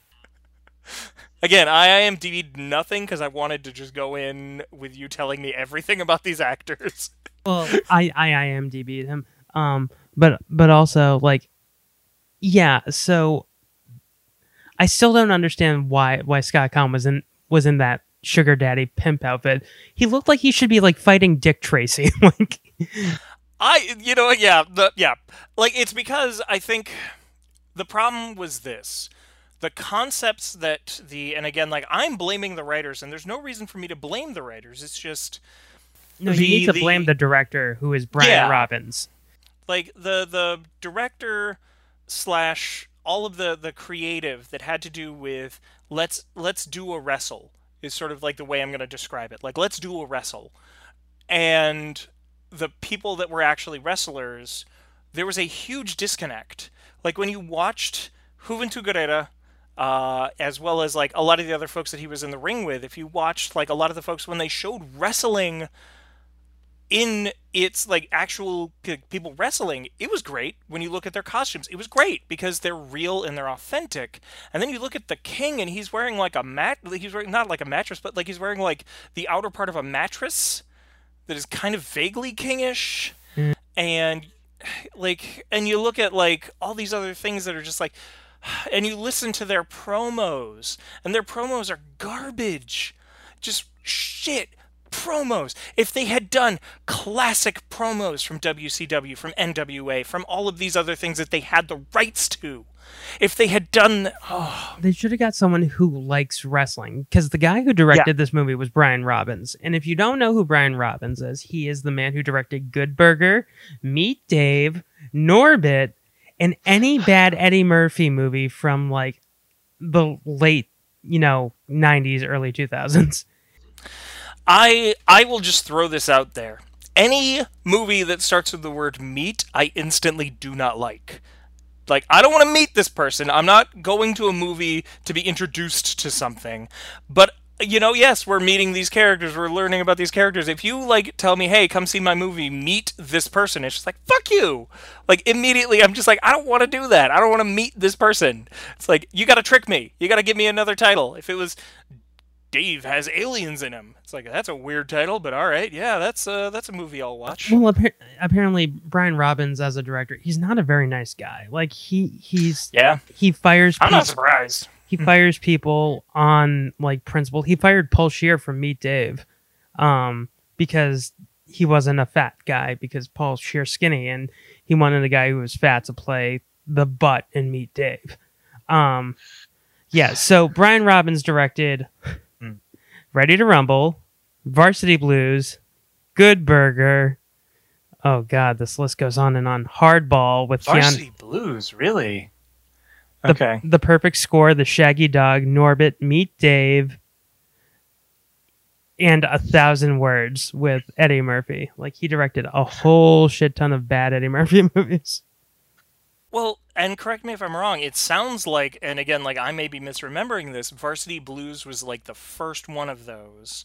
Again, I IMDb'd nothing because I wanted to just go in with you telling me everything about these actors. Well, I I IMDb'd him. Um, but but also like, yeah. So I still don't understand why why Scott Caan was in was in that sugar daddy pimp outfit. He looked like he should be like fighting Dick Tracy. like, I, you know, yeah, the yeah, like it's because I think the problem was this. The concepts that the and again, like I'm blaming the writers, and there's no reason for me to blame the writers. It's just no, The- you need to the- blame the director who is Brian Yeah. Robbins. Like the the director slash all of the the creative that had to do with let's let's do a wrestle is sort of like the way I'm going to describe it. Like let's do a wrestle. And the people that were actually wrestlers, there was a huge disconnect. Like when you watched Juventud Guerrera uh, as well as like a lot of the other folks that he was in the ring with, if you watched like a lot of the folks when they showed wrestling in its like actual people wrestling it was great. When you look at their costumes it was great because they're real and they're authentic. And then you look at the king and he's wearing like a mat he's wearing not like a mattress but like he's wearing like the outer part of a mattress that is kind of vaguely kingish. Hmm. And like and you look at like all these other things that are just like and you listen to their promos and their promos are garbage. Just shit promos, if they had done classic promos from WCW, from NWA, from all of these other things that they had the rights to, if they had done, oh, They should have got someone who likes wrestling because the guy who directed this movie was Brian Robbins. And if you don't know who Brian Robbins is, he is the man who directed Good Burger, Meet Dave, Norbit, and any bad Eddie Murphy movie from like the late, you know, 90s, early 2000s. I I will just throw this out there. Any movie that starts with the word meet, I instantly do not like. Like I don't want to meet this person. I'm not going to a movie to be introduced to something. But you know, yes, we're meeting these characters, we're learning about these characters. If you like tell me, "Hey, come see my movie, meet this person." It's just like, "Fuck you." Like immediately I'm just like, "I don't want to do that. I don't want to meet this person." It's like, "You got to trick me. You got to give me another title." If it was Dave has aliens in him. It's like that's a weird title, but all right, yeah, that's uh, that's a movie I'll watch. Well, appar- apparently Brian Robbins as a director, he's not a very nice guy. Like he he's Yeah. he fires I'm not surprised. he fires people on like principle. He fired Paul Scheer from Meet Dave, um, because he wasn't a fat guy because Paul Scheer's skinny and he wanted a guy who was fat to play the butt in Meet Dave. Um, yeah. So Brian Robbins directed Ready to Rumble, Varsity Blues, Good Burger. Oh God, this list goes on and on. Hardball with Keanu. Varsity Blues, really? The, Okay. The perfect score, the Shaggy Dog, Norbit, Meet Dave, and a thousand words with Eddie Murphy. Like he directed a whole shit ton of bad Eddie Murphy movies. Well, and correct me if I'm wrong. It sounds like, and again, like I may be misremembering this. Varsity Blues was like the first one of those,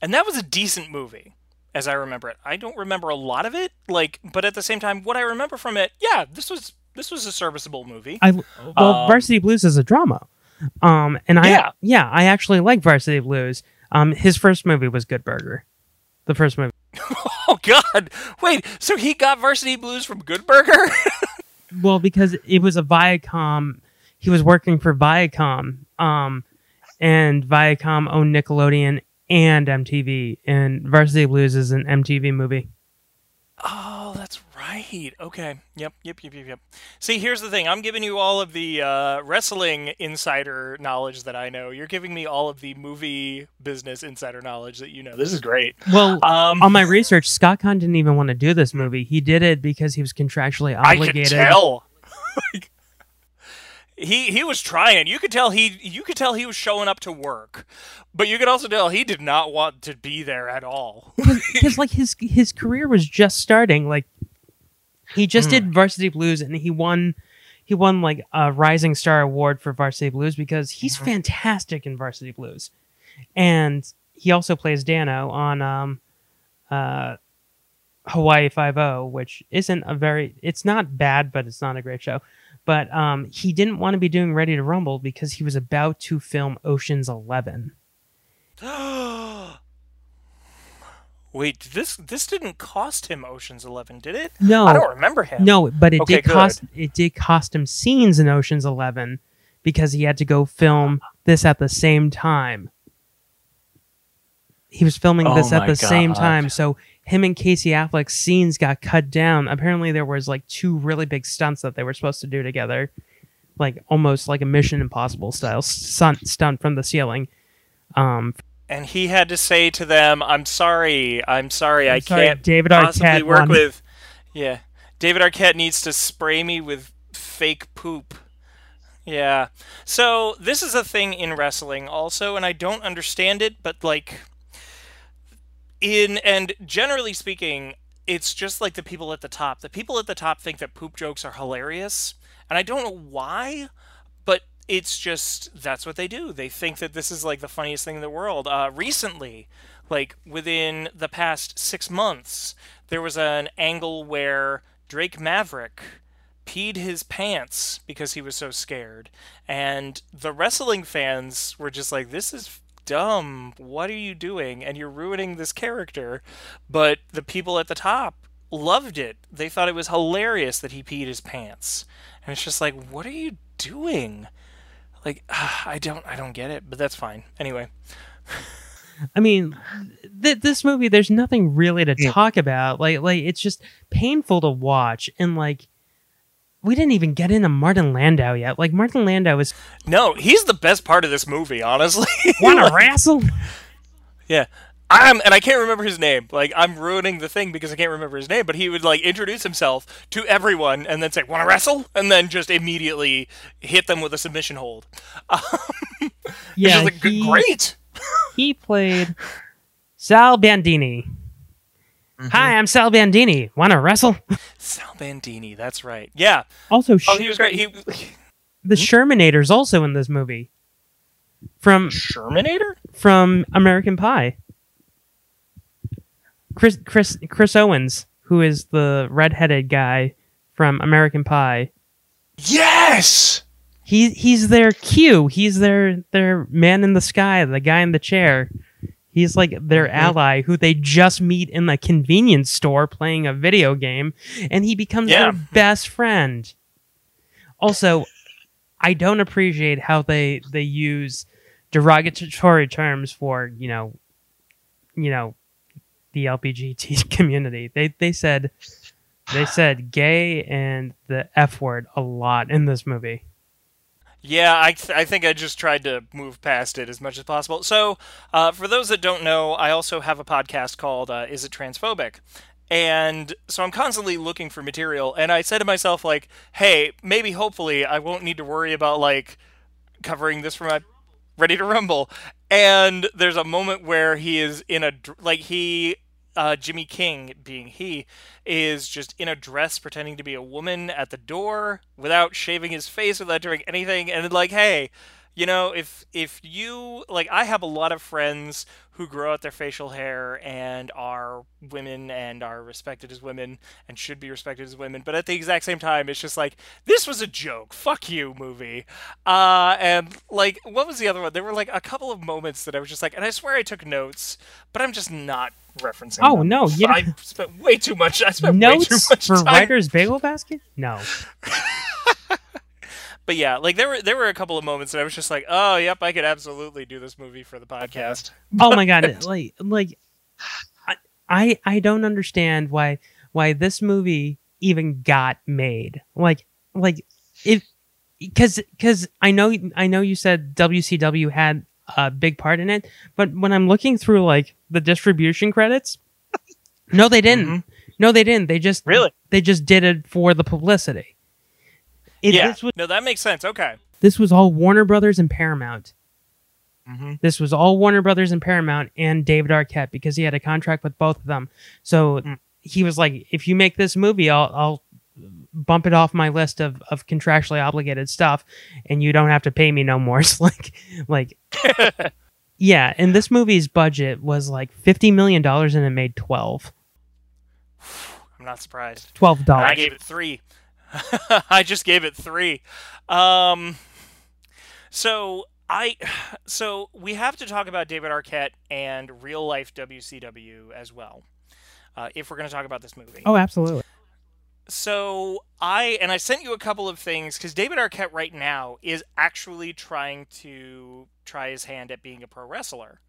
and that was a decent movie, as I remember it. I don't remember a lot of it, like, but at the same time, what I remember from it, yeah, this was this was a serviceable movie. I well, Um, Varsity Blues is a drama, um, and I Yeah. yeah I actually like Varsity Blues. Um, his first movie was Good Burger, the first movie. oh God, wait, so he got Varsity Blues from Good Burger? Well, because it was a Viacom, he was working for Viacom, um, and Viacom owned Nickelodeon and MTV, and Varsity Blues is an MTV movie. Oh, that's right. Okay. Yep. Yep. Yep. Yep. Yep. See, here's the thing. I'm giving you all of the uh, wrestling insider knowledge that I know. You're giving me all of the movie business insider knowledge that you know. This is great. Well, Um, on my research, Scott Caan didn't even want to do this movie. He did it because he was contractually obligated. I could tell. he he was trying. You could tell he you could tell he was showing up to work, but you could also tell he did not want to be there at all. because like his his career was just starting. Like he just Hmm. did Varsity Blues and he won he won like a Rising Star Award for Varsity Blues because he's Mm-hmm. fantastic in Varsity Blues, and he also plays Danno on um uh Hawaii Five O, which isn't a very it's not bad, but it's not a great show. But um, he didn't want to be doing Ready to Rumble because he was about to film Ocean's Eleven. Wait, this this didn't cost him Ocean's Eleven, did it? No, I don't remember him. No, but it Okay, did good. cost it did cost him scenes in Ocean's Eleven because he had to go film this at the same time. He was filming Oh this at my the same time, so him and Casey Affleck's scenes got cut down. Apparently, there was like two really big stunts that they were supposed to do together, like almost like a Mission Impossible style stunt stunt from the ceiling. Um, and he had to say to them, "I'm sorry, I'm sorry, I'm I sorry, can't David possibly Arquette work won." with." Yeah, David Arquette needs to spray me with fake poop. Yeah. So this is a thing in wrestling also, and I don't understand it, but like in and generally speaking, it's just like the people at the top. The people at the top think that poop jokes are hilarious, and I don't know why, it's just that's what they do. They think that this is like the funniest thing in the world. Uh, recently, like within the past six months, there was an angle where Drake Maverick peed his pants because he was so scared, and the wrestling fans were just like, "This is." Dumb. What are you doing? And you're ruining this character. But the people at the top loved it. They thought it was hilarious that he peed his pants. And it's just like, what are you doing? Like, I don't, I don't get it. But that's fine. Anyway, I mean, th- this movie, there's nothing really to Yeah. talk about. Like, like it's just painful to watch, and like, we didn't even get into Martin Landau yet. Like, Martin Landau is No, he's the best part of this movie, honestly. wanna Like, wrestle. Yeah. I'm and I can't remember his name. Like I'm ruining the thing because I can't remember his name, but he would like introduce himself to everyone and then say, "Want to wrestle?" and then just immediately hit them with a submission hold. Um, Yeah, like, he- great. He played Sal Bandini. Hi, I'm Sal Bandini. Want to wrestle? Sal Bandini, that's right. Yeah. Also, Oh, he was great. He the Shermanator's also in this movie. From Shermanator? From American Pie. Chris Chris Chris Owens, who is the redheaded guy from American Pie. Yes. He he's their Q. He's their their man in the sky, the guy in the chair. He's like their mm-hmm. ally who they just meet in the convenience store playing a video game, and he becomes Yeah. their best friend. Also, I don't appreciate how they they use derogatory terms for you know, you know, the LPGT community. They they said they said gay and the F word a lot in this movie. Yeah, I, th- I think I just tried to move past it as much as possible. So, uh, for those that don't know, I also have a podcast called uh, Is It Transphobic? And so I'm constantly looking for material. And I said to myself, like, hey, maybe hopefully I won't need to worry about, like, covering this for my Ready to Rumble. And there's a moment where he is in a, like, he, uh, Jimmy King being he, is just in a dress pretending to be a woman at the door without shaving his face, without doing anything. And like, hey, you know, if if you like, I have a lot of friends who grow out their facial hair and are women and are respected as women and should be respected as women, but at the exact same time, it's just like this was a joke. Fuck you, movie. Uh, and like, what was the other one? There were like a couple of moments that I was just like, and I swear I took notes, but I'm just not referencing. Oh, them. no, yeah I spent way too much. I spent way too Notes much for time Writer's Bagel Basket? No. But yeah, like there were there were a couple of moments that I was just like, oh, yep, I could absolutely do this movie for the podcast. oh my god like like I- i don't understand why why this movie even got made. Like like it because because i know i know you said wcw had a big part in it but when i'm looking through like the distribution credits no they didn't. Mm-hmm. No they didn't. They just Really? they just did it for the publicity It- yeah, was, no, that makes sense. Okay. this was all warner brothers and paramount Mm-hmm. this was all Warner Brothers and Paramount and David Arquette because he had a contract with both of them. So he was like, if you make this movie, I'll, I'll bump it off my list of, of contractually obligated stuff and you don't have to pay me no more. It's like, like, yeah. And this movie's budget was like $50 million and it made 12. I'm not surprised. $12. I gave it three. I just gave it three. Um, so I, so we have to talk about David Arquette and real life WCW as well, uh, if we're going to talk about this movie. Oh, absolutely. So I and I sent you a couple of things because David Arquette right now is actually trying to try his hand at being a pro wrestler.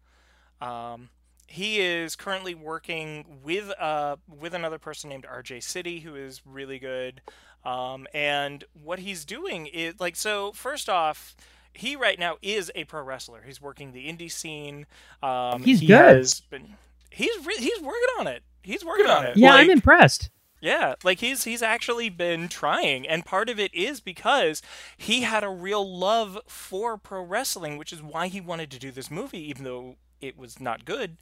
Um, he is currently working with uh with another person named RJ City who is really good. Um, and what he's doing is like so. First off, he right now is a pro wrestler. He's working the indie scene. Um, He's he good. Has been, he's re- he's working on it. He's working on it. Yeah, Like- I'm impressed. yeah, like he's he's actually been trying, and part of it is because he had a real love for pro wrestling, which is why he wanted to do this movie, even though it was not good.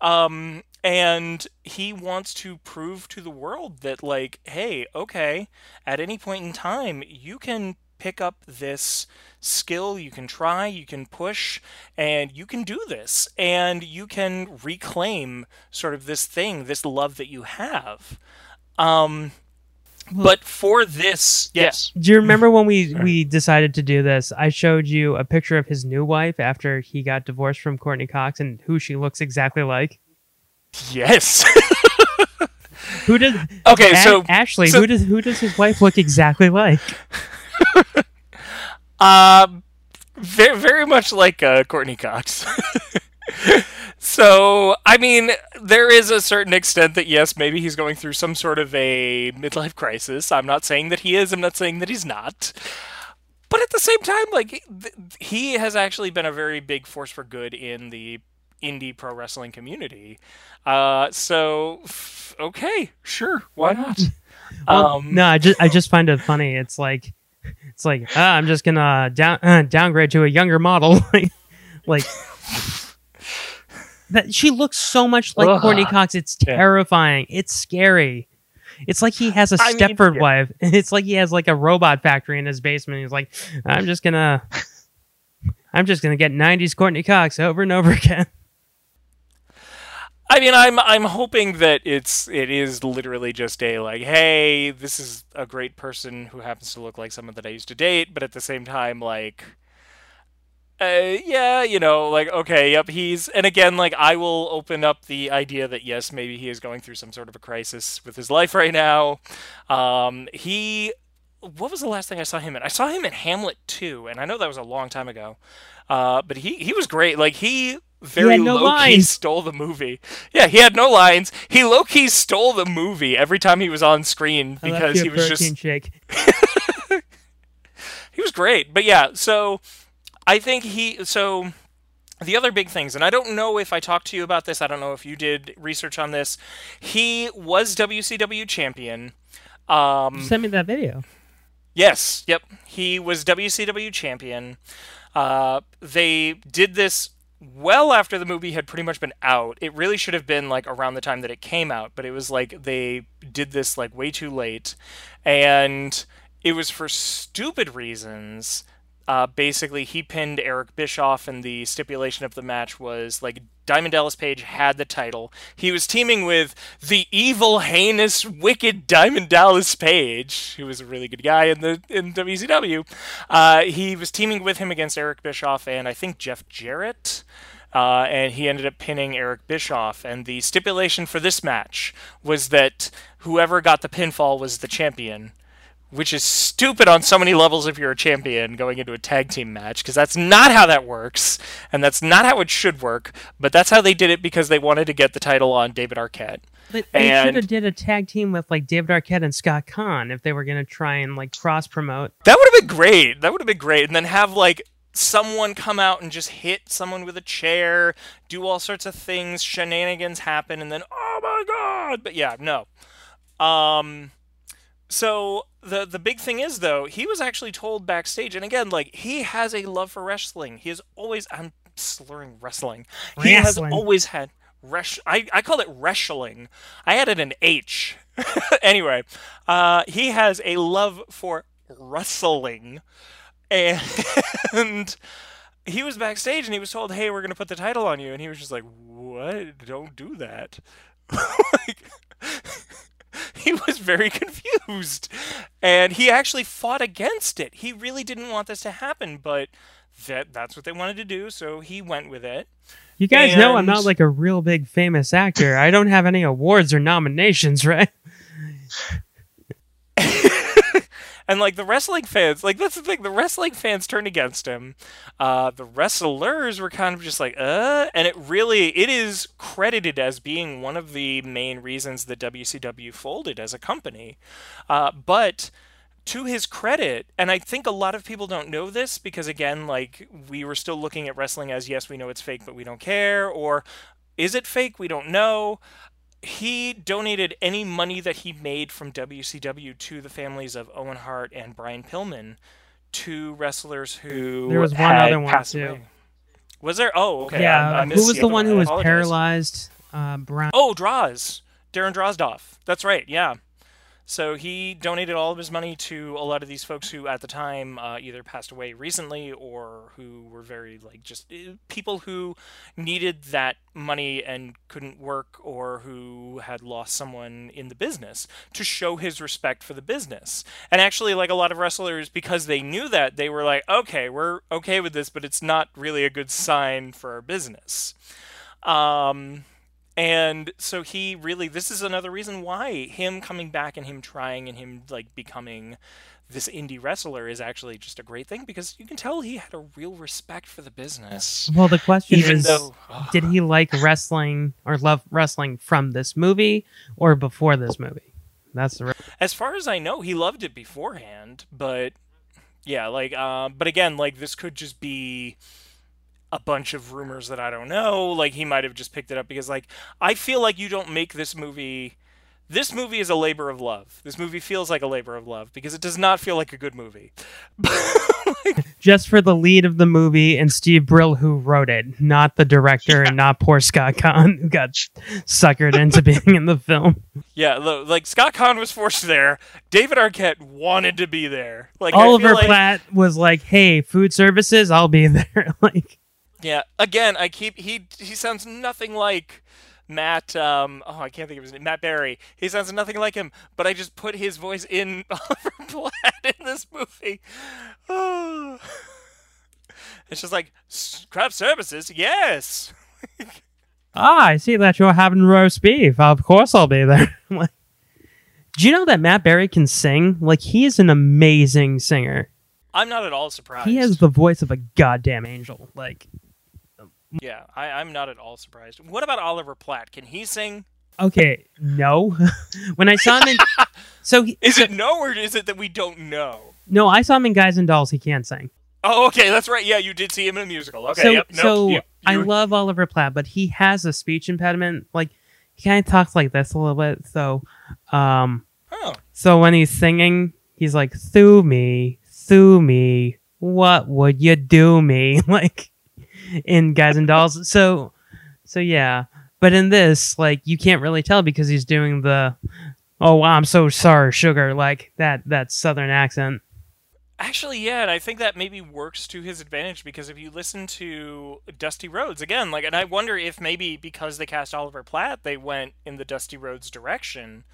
Um, and he wants to prove to the world that, like, hey, okay, at any point in time, you can pick up this skill, you can try, you can push, and you can do this, and you can reclaim sort of this thing, this love that you have. Um, but for this, yes. Do you remember when we we decided to do this? I showed you a picture of his new wife after he got divorced from Courteney Cox and who she looks exactly like. Yes. Who does? Okay, A- so- Ashley, so- who does who does his wife look exactly like? Um, very, very much like uh, Courteney Cox. So, I mean, there is a certain extent that yes, maybe he's going through some sort of a midlife crisis. I'm not saying that he is. I'm not saying that he's not. But at the same time, like th- he has actually been a very big force for good in the indie pro wrestling community. Uh, so f- okay, sure, why not? Well, Um, no, I just I just find it funny. It's like it's like ah, I'm just gonna down uh, downgrade to a younger model. like, like that she looks so much like Ugh. Courteney Cox. It's Yeah. terrifying. It's scary. It's like he has a I mean, yeah. wife. It's like he has like a robot factory in his basement. He's like, I'm just gonna, I'm just gonna get '90s Courteney Cox over and over again. I mean, I'm I'm hoping that it's it is literally just a like, hey, this is a great person who happens to look like someone that I used to date, but at the same time, like, uh, yeah, you know, like, okay, yep, he's, and again, like, I will open up the idea that yes, maybe he is going through some sort of a crisis with his life right now. Um, he, what was the last thing I saw him in? I saw him in Hamlet 2, and I know that was a long time ago. Uh, but he he was great. Like he very no low key lines. stole the movie. Yeah, he had no lines. He low key stole the movie every time he was on screen because he was just shake. he was great. But yeah, so I think he so the other big things, and I don't know if I talked to you about this. I don't know if you did research on this. He was WCW champion. Um, Send me that video. Yes, yep. He was WCW champion. Uh, they did this well after the movie had pretty much been out. It really should have been like around the time that it came out, but it was like they did this like way too late. And it was for stupid reasons. Uh, basically, he pinned Eric Bischoff, and the stipulation of the match was like Diamond Dallas Page had the title. He was teaming with the evil, heinous, wicked Diamond Dallas Page, who was a really good guy in the in WCW. Uh, he was teaming with him against Eric Bischoff and I think Jeff Jarrett. Uh, and he ended up pinning Eric Bischoff. And the stipulation for this match was that whoever got the pinfall was the champion which is stupid on so many levels if you're a champion going into a tag team match because that's not how that works and that's not how it should work but that's how they did it because they wanted to get the title on David Arquette. But they should have did a tag team with like David Arquette and Scott Caan if they were gonna try and like cross promote. that would have been great. That would have been great. And then have like someone come out and just hit someone with a chair do all sorts of things shenanigans happen and then oh my god! But yeah no. Um so the the big thing is though he was actually told backstage and again like he has a love for wrestling. He has always i'm slurring wrestling. He has always had resh I, I called it wrestling. I added an h. Anyway uh he has a love for wrestling. And he was backstage and he was told hey we're gonna put the title on you. And he was just like what? Don't do that. Like he was very confused and he actually fought against it he really didn't want this to happen but that that's what they wanted to do so he went with it You guys know I'm not like a real big famous actor. I don't have any awards or nominations, right? and like the wrestling fans like that's the thing the wrestling fans turned against him uh the wrestlers were kind of just like uh and it really it is credited as being one of the main reasons that WCW folded as a company uh but to his credit, and I think a lot of people don't know this because, again, like we were still looking at wrestling as yes, we know it's fake, but we don't care, or is it fake? We don't know. He donated any money that he made from WCW to the families of Owen Hart and Brian Pillman two wrestlers who There was one other one, too. away. Was there? Oh, okay. Yeah. I who was the one who was paralyzed? Uh, Brown. Oh, Draws. Darren Drozdov. That's right. Yeah. So he donated all of his money to a lot of these folks who, at the time, uh, either passed away recently or who were very like just uh, people who needed that money and couldn't work or who had lost someone in the business to show his respect for the business. And actually, like a lot of wrestlers, because they knew that, they were like, okay, we're okay with this, but it's not really a good sign for our business. Um, and so he really this is another reason why him coming back and him trying and him like becoming this indie wrestler is actually just a great thing because you can tell he had a real respect for the business. Well, the question Even is, though- did he like wrestling or love wrestling from this movie or before this movie? That's the. Re- As far as I know, he loved it beforehand, but yeah, like, uh, but again, like this could just be a bunch of rumors that I don't know. Like he might have just picked it up because, like, I feel like you don't make this movie. This movie is a labor of love. This movie feels like a labor of love because it does not feel like a good movie. Just for the lead of the movie and Steve Brill who wrote it, not the director and not poor Scott Caan who got suckered into being in the film. Yeah, like Scott Caan was forced there. David Arquette wanted to be there. Like Oliver like- Platt was like, "Hey, food services, I'll be there." like, Yeah, again, I keep he he sounds nothing like Matt. Um, oh, I can't think of his name. Matt Berry. He sounds nothing like him. But I just put his voice in Oliver Platt in this movie. Oh. It's just like "S- craft services. Yes. ah, I see that you're having roast beef. Of course, I'll be there. do you know that Matt Berry can sing? Like, he is an amazing singer. I'm not at all surprised. He has the voice of a goddamn angel. Like, Yeah, I, I'm not at all surprised. What about Oliver Platt? Can he sing? okay, no. when I saw him in, so he, Is it no or is it that we don't know? no, I saw him in Guys and Dolls. He can't sing. Oh, okay, that's right. Yeah, you did see him in a musical. Okay, so, yep, nope, so yep, I love Oliver Platt, but he has a speech impediment. Like, he kind of talks like this a little bit. So, um, Oh. so when he's singing, he's like, "Through me, through me, what would you do me?" like in Guys and Dolls. So, so yeah. But in this, like, you can't really tell because he's doing the, "Oh, I'm so sorry, sugar," like that that Southern accent. Actually, yeah, and I think that maybe works to his advantage because if you listen to Dusty Rhodes again, like, and I wonder if maybe because they cast Oliver Platt, they went in the Dusty Rhodes direction,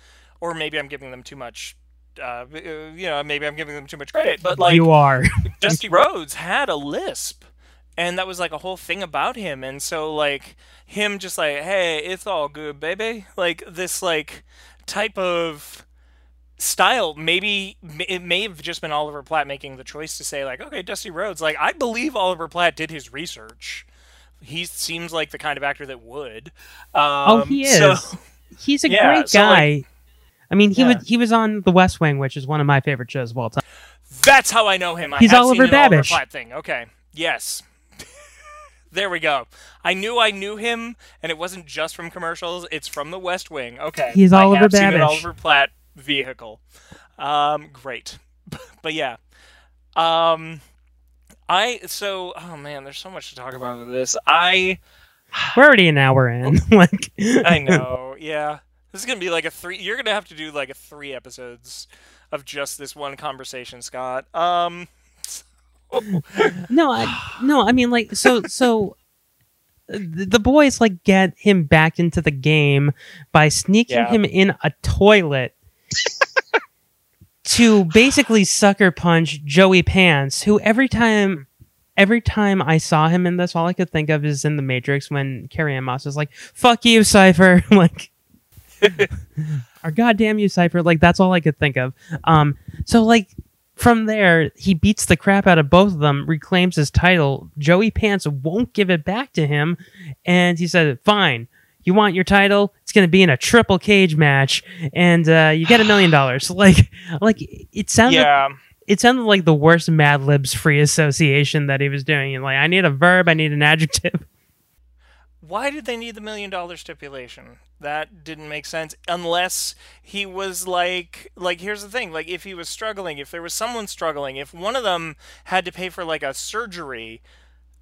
or maybe I'm giving them too much. Uh, you know, maybe I'm giving them too much credit, but like you are. Dusty Rhodes had a lisp, and that was like a whole thing about him. And so like him just like, hey, it's all good, baby. Like this like type of style. Maybe it may have just been Oliver Platt making the choice to say like, okay, Dusty Rhodes. Like I believe Oliver Platt did his research. He seems like the kind of actor that would. Um, oh, he so- is. He's a Yeah, great so, like- guy. I mean, he Yeah. was he was on The West Wing, which is one of my favorite shows of all time. That's how I know him. I He's Oliver seen an Oliver Platt thing. Okay. Yes. There we go. I knew I knew him, and it wasn't just from commercials. It's from The West Wing. Okay. He's I Oliver have seen an Oliver Platt vehicle. Um, great. but yeah. Um, I so oh man, there's so much to talk about with this. I We're already an hour in. like, I know. Yeah. This is gonna be like a three. You're gonna have to do like a three episodes of just this one conversation, Scott. Um. No, I, no, I mean, like, so, so the, boys like get him back into the game by sneaking Yeah. him in a toilet to basically sucker punch Joey Pants, who every time. Every time I saw him in this, all I could think of is in The Matrix when Carrie-Anne Moss is like, "Fuck you, Cypher!" like, or "Goddamn you, Cypher!" Like that's all I could think of. Um, so like from there, he beats the crap out of both of them, reclaims his title. Joey Pants won't give it back to him, and he said, "Fine, you want your title? It's going to be in a triple cage match, and uh, you get a million dollars." Like, like it sounded. Yeah. It sounded like the worst Mad Libs free association that he was doing. And like, I need a verb, I need an adjective. Why did they need the million dollar stipulation? That didn't make sense unless he was like like here's the thing, like if he was struggling, if there was someone struggling, if one of them had to pay for like a surgery,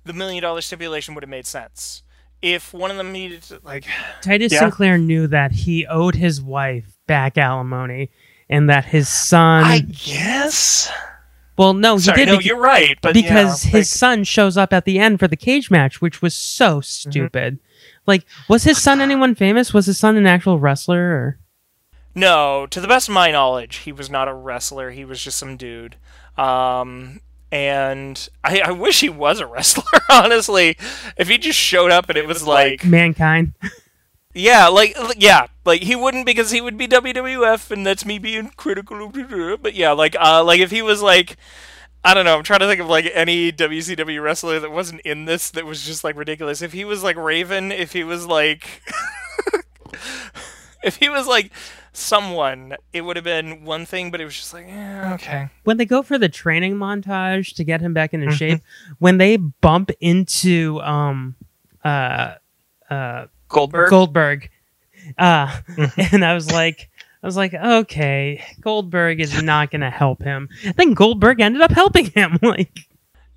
the million dollar stipulation would have made sense. If one of them needed to like Titus Yeah. Sinclair knew that he owed his wife back alimony, and that his son. I guess. Well, no, he Sorry, did. no, you're right, but because yeah, his son shows up at the end for the cage match, which was so Mm-hmm. stupid. Like, was his son anyone famous? Was his son an actual wrestler? Or No, to the best of my knowledge, he was not a wrestler. He was just some dude. Um, and I, I wish he was a wrestler, honestly. If he just showed up and it was like, mankind? Yeah, like yeah, like he wouldn't because he would be WWF, and that's me being critical. But yeah, like uh, like if he was like, I don't know, I'm trying to think of like any WCW wrestler that wasn't in this that was just like ridiculous. If he was like Raven, if he was like, if he was like someone, it would have been one thing, but it was just like, yeah, okay. When they go for the training montage to get him back into Mhm. shape, when they bump into um uh uh Goldberg. Goldberg, uh, and I was like. I was like, okay, Goldberg is not going to help him. I think Goldberg ended up helping him. Like,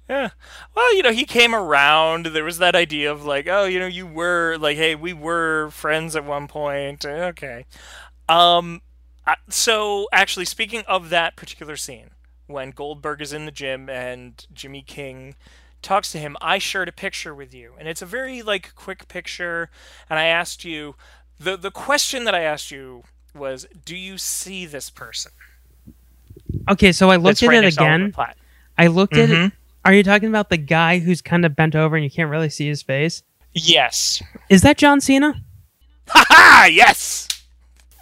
Yeah. Well, you know, he came around. There was that idea of like, oh, you know, you were like, hey, we were friends at one point. Okay. Um. So actually, speaking of that particular scene, when Goldberg is in the gym and Jimmy King talks to him, I shared a picture with you, and it's a very like quick picture. And I asked you, the the question that I asked you was, do you see this person? okay, so I looked at right it next to Oliver again. I looked at Mhm. it. Are you talking about the guy who's kind of bent over and you can't really see his face? Yes. Is that John Cena? Ha ha! Yes.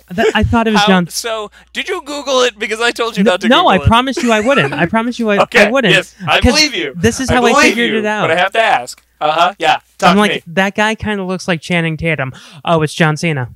That, I thought it was How- John. So, did you Google it? Because I told you No, not to. no, Google I it. promised you I wouldn't. I promised you I, Okay, I wouldn't. yes, I believe you. This is how I, believe figured you, it out. But I have to ask. Uh huh. Yeah. Talk I'm like, that guy kind of looks like Channing Tatum. Oh, it's John Cena.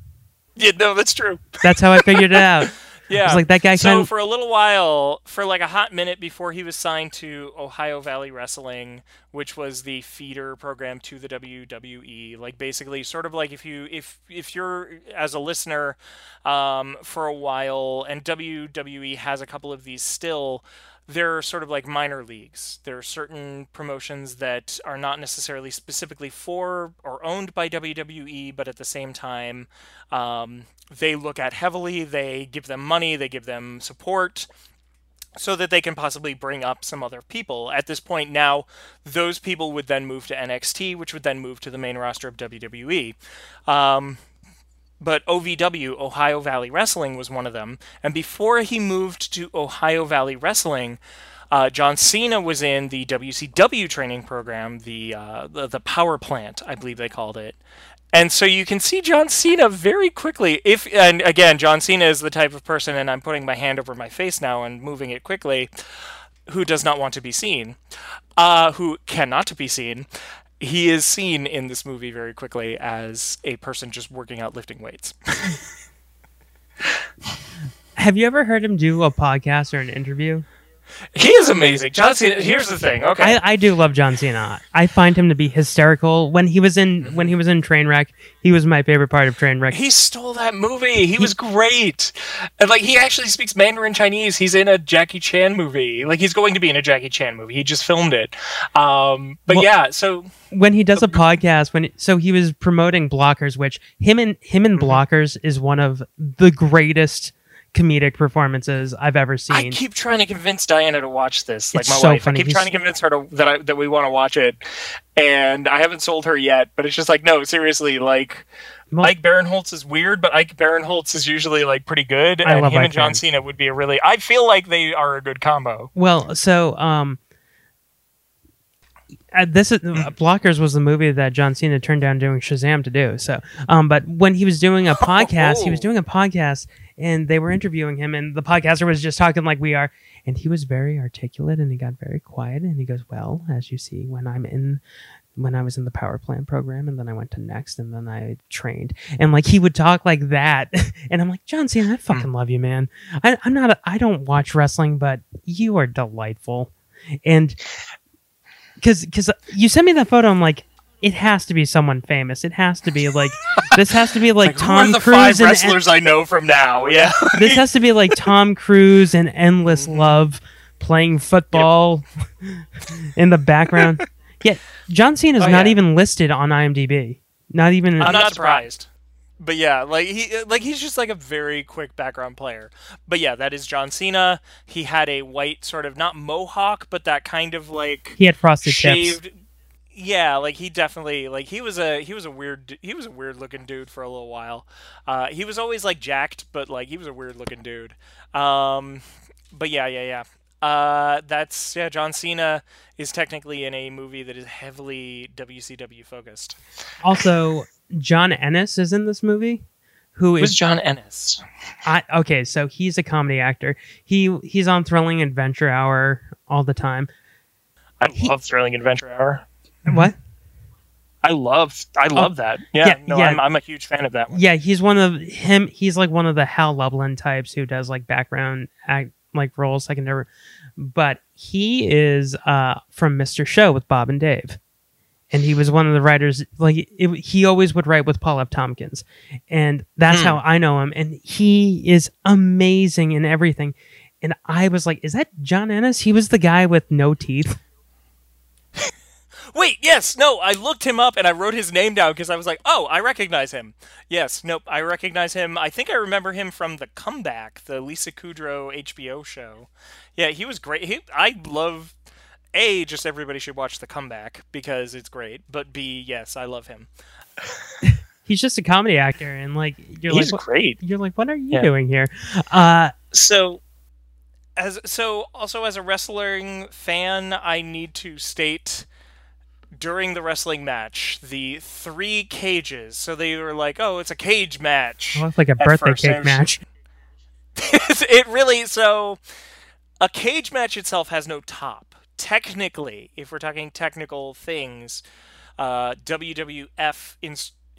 Yeah, no, that's true. That's how I figured it out. Yeah. I was like, that guy So kind of. for a little while, for like a hot minute before he was signed to Ohio Valley Wrestling, which was the feeder program to the WWE, like basically sort of like if you if if you're as a listener um, for a while, and WWE has a couple of these still. They're sort of like minor leagues. There are certain promotions that are not necessarily specifically for or owned by WWE, but at the same time, um, they look at heavily. They give them money. They give them support so that they can possibly bring up some other people. At this point now, those people would then move to NXT, which would then move to the main roster of WWE. Um, but OVW, Ohio Valley Wrestling, was one of them. And before he moved to Ohio Valley Wrestling, uh, John Cena was in the WCW training program, the, uh, the the Power Plant, I believe they called it. And so you can see John Cena very quickly. If and again, John Cena is the type of person, and I'm putting my hand over my face now and moving it quickly, who does not want to be seen, uh, who cannot be seen. He is seen in this movie very quickly as a person just working out lifting weights. Have you ever heard him do a podcast or an interview? He is amazing. John Cena. Here's the thing. Okay. I, I do love John Cena. I find him to be hysterical. When he was in when he was in Trainwreck, he was my favorite part of Trainwreck. He stole that movie. He was great. And like he actually speaks Mandarin Chinese. He's in a Jackie Chan movie. Like he's going to be in a Jackie Chan movie. He just filmed it. Um but Well- yeah, so when he does a podcast when so he was promoting blockers which him and him and blockers is one of the greatest comedic performances i've ever seen I keep trying to convince Diana to watch this. Like It's my so wife. funny. I keep He's- trying to convince her to, that I, that we want to watch it. And I haven't sold her yet, but it's just like no, seriously, like Well- Ike Barinholtz is weird, but Ike Barinholtz is usually like pretty good, I and him Ike and John. Cena would be a really. I feel like they are a good combo. well so um uh, this is blockers was the movie that john cena turned down doing shazam to do so um but when he was doing a podcast he was doing a podcast and they were interviewing him and the podcaster was just talking like we are and he was very articulate and he got very quiet and he goes well as you see when i'm in when I was in the power plant program and then I went to next and then I trained and like he would talk like that and I'm like John Cena I hmm. fucking love you man. I, I'm not a, I don't watch wrestling but you are delightful and because because you sent me that photo I'm like it has to be someone famous. It has to be like this has to be like, are Tom Cruise five and- wrestlers I know from now? Yeah. this has to be like Tom Cruise and Endless Mm-hmm. Love playing football in the background. Yeah, John Cena's Oh, not yeah. even listed on IMDb. Not even. I'm not surprised. But yeah, like he like he's just like a very quick background player. But yeah, that is John Cena. He had a white sort of not mohawk, but that kind of like He had frosted tips. Shaved. Yeah, like he definitely like he was a he was a weird he was a weird looking dude for a little while. Uh, he was always like jacked, but like he was a weird looking dude. Um, but yeah, yeah, yeah. Uh, that's yeah. John Cena is technically in a movie that is heavily WCW focused. Also, John Ennis is in this movie. Who Who's is John Ennis? I okay, so he's a comedy actor. He he's on Thrilling Adventure Hour all the time. I love Thrilling Adventure Hour. What? I love I love that. Yeah, yeah, no, yeah. I'm I'm a huge fan of that one. Yeah, he's one of him. He's like one of the Hal Lublin types who does like background act like roles. I can never, but he is uh from Mr. Show with Bob and Dave, and he was one of the writers. Like it, he always would write with Paul F. Tompkins, and that's Hmm. how I know him. And he is amazing in everything. And I was like, "Is that John Ennis? He was the guy with no teeth." Wait, yes, no, I looked him up and I wrote his name down because I was like, oh, I recognize him. Yes, nope, I recognize him. I think I remember him from The Comeback, the Lisa Kudrow HBO show. Yeah, he was great. He, I love a just everybody should watch The Comeback because it's great. But b yes, I love him. He's just a comedy actor, and like you're He's like, what- great. You're like, what are you Yeah. doing here? Uh, So, as so also as a wrestling fan, I need to state during the wrestling match the three cages. So they were like, "Oh, it's a cage match." it looks like a birthday first, cake and- match. it really so a cage match itself has no top. Technically, if we're talking technical things, uh, WWF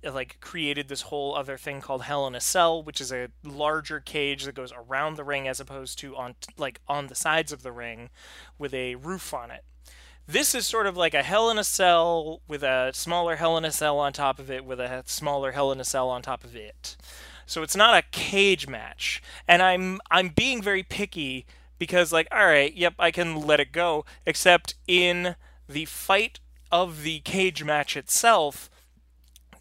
like created this whole other thing called Hell in a Cell, which is a larger cage that goes around the ring as opposed to on like on the sides of the ring with a roof on it. This is sort of like a Hell in a Cell with a smaller Hell in a Cell on top of it with a smaller Hell in a Cell on top of it. So it's not a cage match. And I'm I'm being very picky because like all right, yep, I can let it go except in the fight of the cage match itself,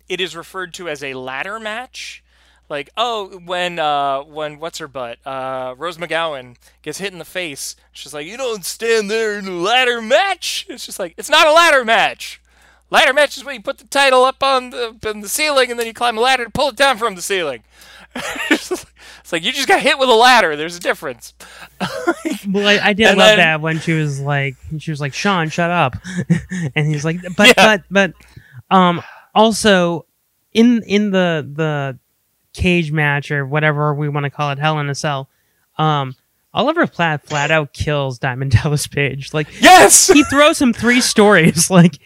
it is referred to as a ladder match. Like, oh, when uh when what's her butt? Uh Rose McGowan gets hit in the face. She's like, You don't stand there in a ladder match. It's just like it's not a ladder match. Ladder match is when you put the title up on the on the ceiling and then you climb a ladder to pull it down from the ceiling. it's like you just got hit with a ladder. There's a difference. Well, I, I did And love then- that when she was like, she was like, Sean, shut up, and he's like, but Yeah. but but, um, also in in the the cage match or whatever we want to call it, Hell in a Cell, um. Oliver Platt flat out kills Diamond Dallas Page. Like yes, he throws him three stories. Like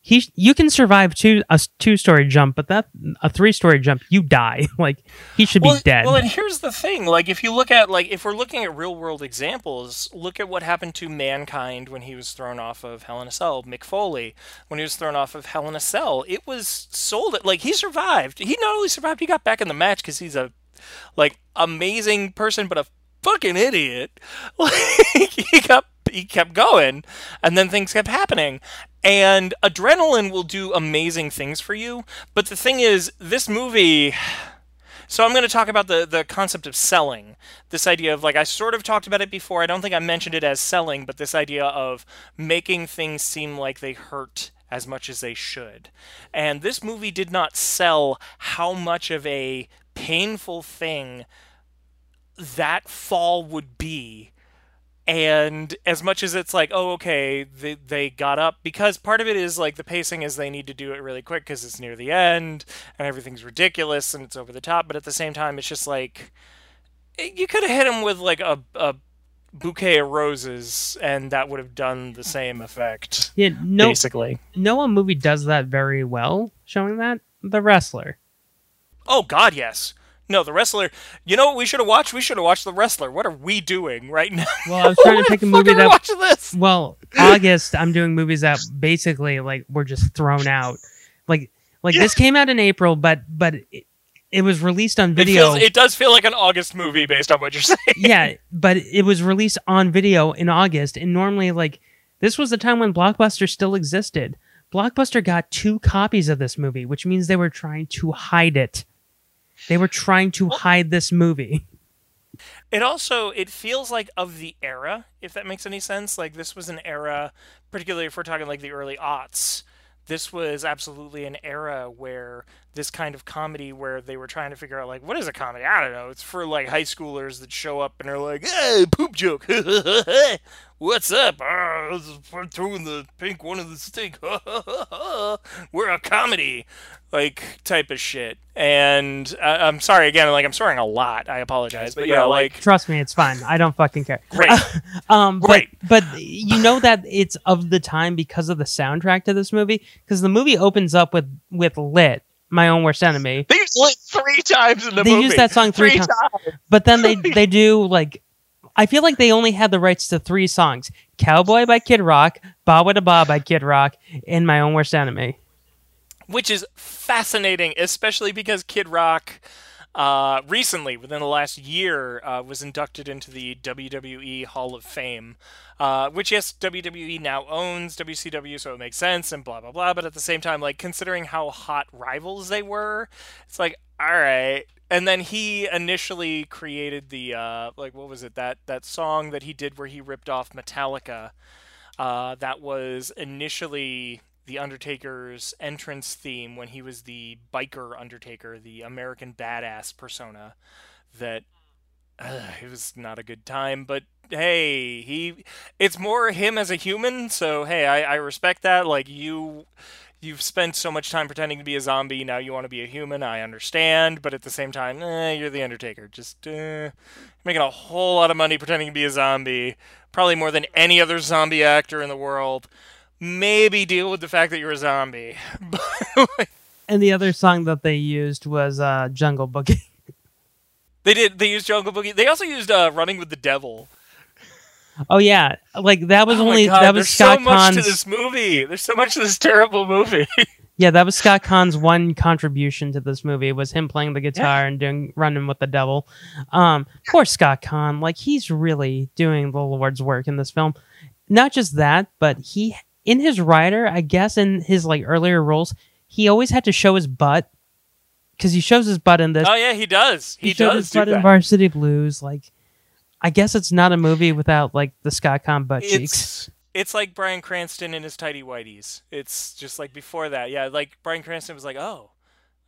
he, you can survive two a two story jump, but that a three story jump, you die. Like he should well, be dead. Well, and here's the thing: like, if you look at like if we're looking at real world examples, look at what happened to Mankind when he was thrown off of Hell in a Cell. Mick Foley, when he was thrown off of Hell in a Cell, it was sold. Like he survived. He not only survived, he got back in the match because he's a like amazing person, but a fucking idiot. Like he kept he kept going, and then things kept happening. And adrenaline will do amazing things for you. But the thing is, this movie. So I'm going to talk about the the concept of selling. This idea of like I sort of talked about it before. I don't think I mentioned it as selling, but this idea of making things seem like they hurt as much as they should. And this movie did not sell how much of a painful thing that fall would be and as much as it's like oh okay they, they got up because part of it is like the pacing is they need to do it really quick because it's near the end and everything's ridiculous and it's over the top. But at the same time it's just like eh, you could have hit him with like a, a bouquet of roses and that would have done the same effect yeah, no, basically. no one movie does that very well, showing that. The wrestler. oh god yes no the wrestler you know what we should have watched we should have watched the wrestler what are we doing right now Well, I was trying to pick a movie that. watching this Well, August, I'm doing movies that basically like were just thrown out. Like, like this came out in April, but but it, it was released on It, video. feels, it does feel like an August movie based on what you're saying. yeah, but it was released on video in August, and normally like this was the time when Blockbuster still existed. Blockbuster got two copies of this movie, which means they were trying to hide it. They were trying to hide this movie. It also it feels like of the era, if that makes any sense. Like this was an era, particularly if we're talking like the early aughts. This was absolutely an era where this kind of comedy where they were trying to figure out like what is a comedy? I don't know. It's for like high schoolers that show up and are like, "Hey, poop joke. What's up? Ah, I'm throwing the pink one of the stink. We're a comedy." Like type of shit. And uh, I'm sorry again, like I'm swearing a lot. I apologize. But yeah, like Trust me, it's fine. I don't fucking care. Great. um, but, Great. but you know that it's of the time because of the soundtrack to this movie. Because the movie opens up with with "Lit," my own worst enemy. They use lit three times in the they movie. use that song three, times. But then they they do like I feel like they only had the rights to three songs: "Cowboy" by Kid Rock, "Bawitdaba" by Kid Rock, and "My Own Worst Enemy." which is fascinating, especially because Kid Rock uh, recently, within the last year, uh, was inducted into the WWE Hall of Fame. Uh, which yes, WWE now owns WCW, so it makes sense and blah blah blah. But at the same time, like considering how hot rivals they were, it's like all right. And then he initially created the uh, like what was it that that song that he did where he ripped off Metallica. Uh, that was initially the Undertaker's entrance theme when he was the biker Undertaker, the American badass persona. That uh, it was not a good time, but hey, he it's more him as a human. So hey, I, I respect that. Like you. You've spent so much time pretending to be a zombie. Now you want to be a human. I understand, but at the same time, eh, you're the Undertaker. Just uh, making a whole lot of money pretending to be a zombie. Probably more than any other zombie actor in the world maybe deal with the fact that you're a zombie. and the other song that they used was uh, "Jungle Boogie." they did. They used Jungle Boogie. They also used uh, "Running with the Devil." Oh yeah, like that was oh only God, that was there's Scott so much Caan's. to this movie. There's so much to this terrible movie. Yeah, that was Scott Caan's one contribution to this movie was him playing the guitar and doing running with the devil. Um, poor Scott Caan, like he's really doing the Lord's work in this film. Not just that, but he in his writer, I guess in his like earlier roles, he always had to show his butt because he shows his butt in this. oh yeah, he does. He, showed does his do butt in that. Varsity Blues. Like, I guess it's not a movie without like the Scott Caan butt cheeks. It's it's like Bryan Cranston in his tidy whities. It's just like before that. Yeah, like Bryan Cranston was like, "Oh,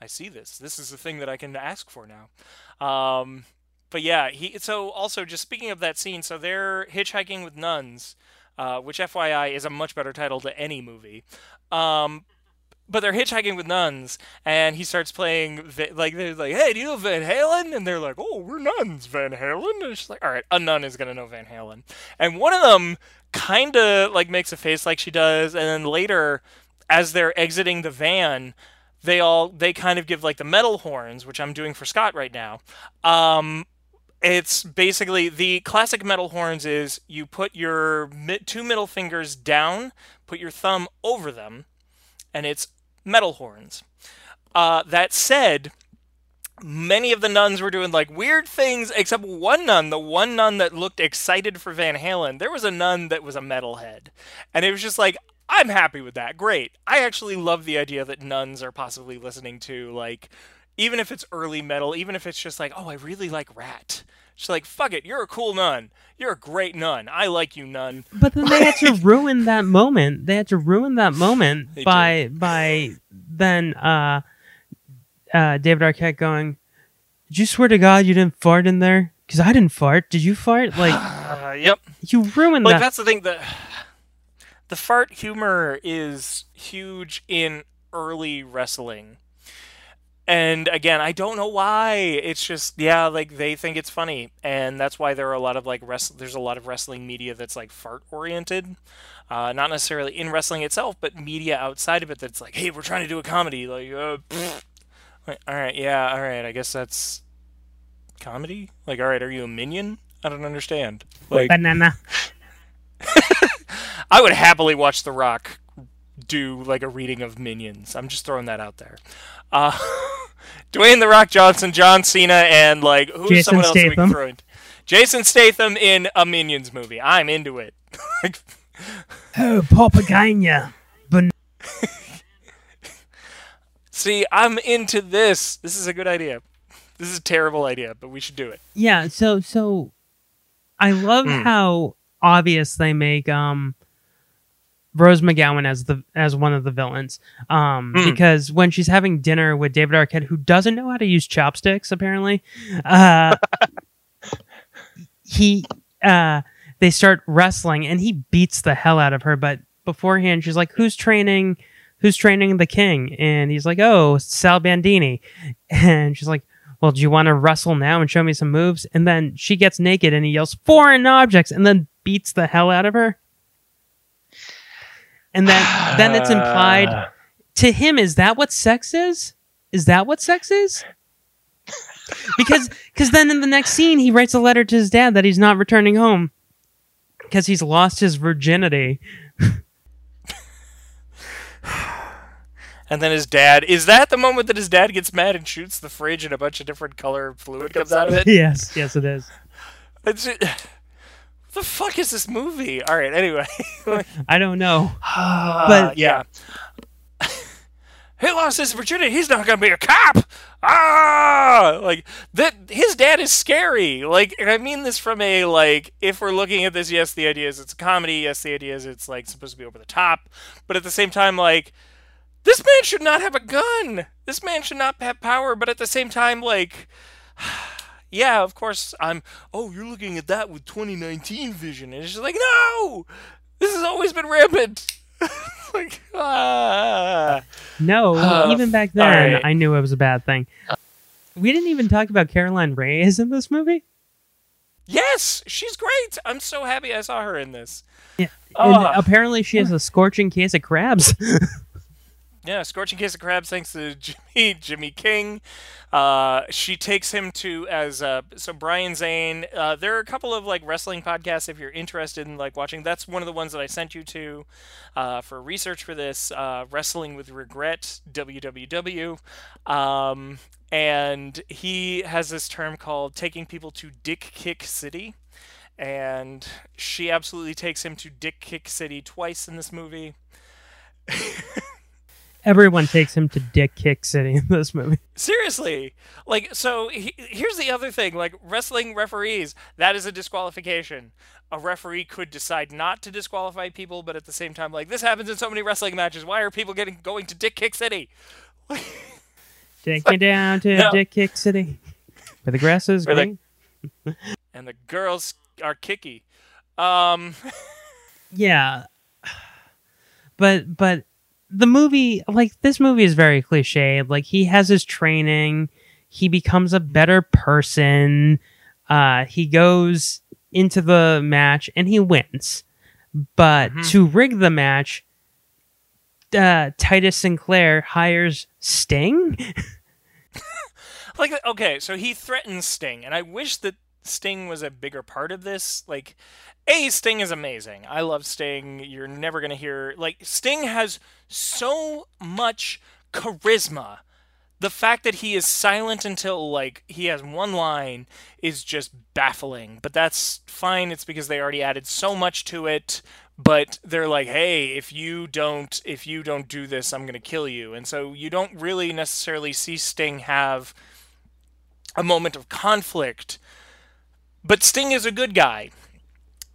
I see this. This is the thing that I can ask for now." Um, but yeah, he. So also, just speaking of that scene, so they're hitchhiking with nuns, uh, which FYI is a much better title to any movie. Um, but they're hitchhiking with nuns, and he starts playing like they're like, "Hey, do you know Van Halen?" And they're like, "Oh, we're nuns, Van Halen." And she's like, "All right, a nun is gonna know Van Halen." And one of them kind of like makes a face like she does, and then later, as they're exiting the van, they all they kind of give like the metal horns, which I'm doing for Scott right now. Um, it's basically the classic metal horns is you put your two middle fingers down, put your thumb over them, and it's metal horns. Uh, that said, many of the nuns were doing like weird things, except one nun, the one nun that looked excited for Van Halen, there was a nun that was a metalhead. And it was just like, I'm happy with that. Great. I actually love the idea that nuns are possibly listening to, like, even if it's early metal, even if it's just like, oh, I really like Ratt. She's like, fuck it, you're a cool nun. You're a great nun. I like you, nun. But then they had to ruin that moment. They had to ruin that moment They by by then uh uh David Arquette going, Did you swear to God you didn't fart in there? Because I didn't fart. Did you fart? Like Uh, yep. you ruined like that. that's the thing that the fart humor is huge in early wrestling and again i don't know why. It's just yeah like they think it's funny. And that's why there are a lot of like wrest- there's a lot of wrestling media that's like fart oriented uh, not necessarily in wrestling itself but media outside of it that's like hey we're trying to do a comedy. Like uh. Like, all right yeah all right i guess that's comedy? Like all right are you a minion? I don't understand. Like Banana. I would happily watch The Rock do like a reading of Minions. I'm just throwing that out there. Uh, Dwayne The Rock Johnson, John Cena, and like who's Jason someone else that we can throw in? Jason Statham in a Minions movie. I'm into it. Like, Oh, Popagania. Ban- See, I'm into this. This is a good idea. This is a terrible idea, but we should do it. yeah, so so I love Mm. how obvious they make um Rose McGowan as the as one of the villains. Um, Hmm. because when she's having dinner with David Arquette, who doesn't know how to use chopsticks, apparently, uh, he uh, they start wrestling and he beats the hell out of her. But beforehand, she's like, "Who's training? Who's training the king?" And he's like, "Oh, Sal Bandini," and she's like. Well, do you want to wrestle now and show me some moves? And then she gets naked and he yells foreign objects and then beats the hell out of her. And then then it's implied to him is that what sex is? Is that what sex is? Because because then in the next scene he writes a letter to his dad that he's not returning home because he's lost his virginity. And then his dad is that the moment that his dad gets mad and shoots the fridge and a bunch of different color fluid comes out of it? yes, yes it is. It's, what the fuck is this movie? All right, anyway. I don't know. but But- yeah. He lost his virginity. He's not gonna be a cop. Ah, like that. His dad is scary. Like, and I mean this from a like. If we're looking at this, yes, the idea is it's a comedy. Yes, the idea is it's like supposed to be over the top. But at the same time, like, this man should not have a gun. This man should not have power. But at the same time, like, yeah, of course, I'm. Oh, you're looking at that with 2019 vision, and it's just like, no, this has always been rampant. like, ah. No, Uh, even back then right. I knew it was a bad thing. We didn't even talk about Caroline Rhea in this movie. Yes, she's great. I'm so happy I saw her in this. Yeah. And apparently she has a scorching case of crabs. Yeah, scorching case of crabs thanks to Jimmy Jimmy King. Uh, she takes him to as uh, so Brian Zane. Uh, there are a couple of like wrestling podcasts if you're interested in like watching. That's one of the ones that I sent you to uh, for research for this. Uh, Wrestling with Regret WWW, um, and he has this term called taking people to Dick Kick City. And she absolutely takes him to Dick Kick City twice in this movie. Everyone takes him to Dick Kick City in this movie. Seriously, like so. He, here's the other thing: like wrestling referees, that is a disqualification. A referee could decide not to disqualify people, but at the same time, like this happens in so many wrestling matches. Why are people getting going to Dick Kick City? Take me down to No. Dick Kick City. Where the grass is Where the- green. And the girls are kicky. Um, yeah. But but the movie like this movie is very cliched. Like he has his training, he becomes a better person. Uh he goes into the match and he wins. But to rig the match, uh, Titus Sinclair hires Sting. like okay, so he threatens Sting, and I wish that Sting was a bigger part of this. Like, a Sting is amazing. I love Sting. You're never gonna hear like Sting has so much charisma. The fact that he is silent until like he has one line is just baffling. But that's fine. It's because they already added so much to it. But they're like, hey, if you don't if you don't do this, I'm gonna kill you. And so you don't really necessarily see Sting have a moment of conflict. But Sting is a good guy.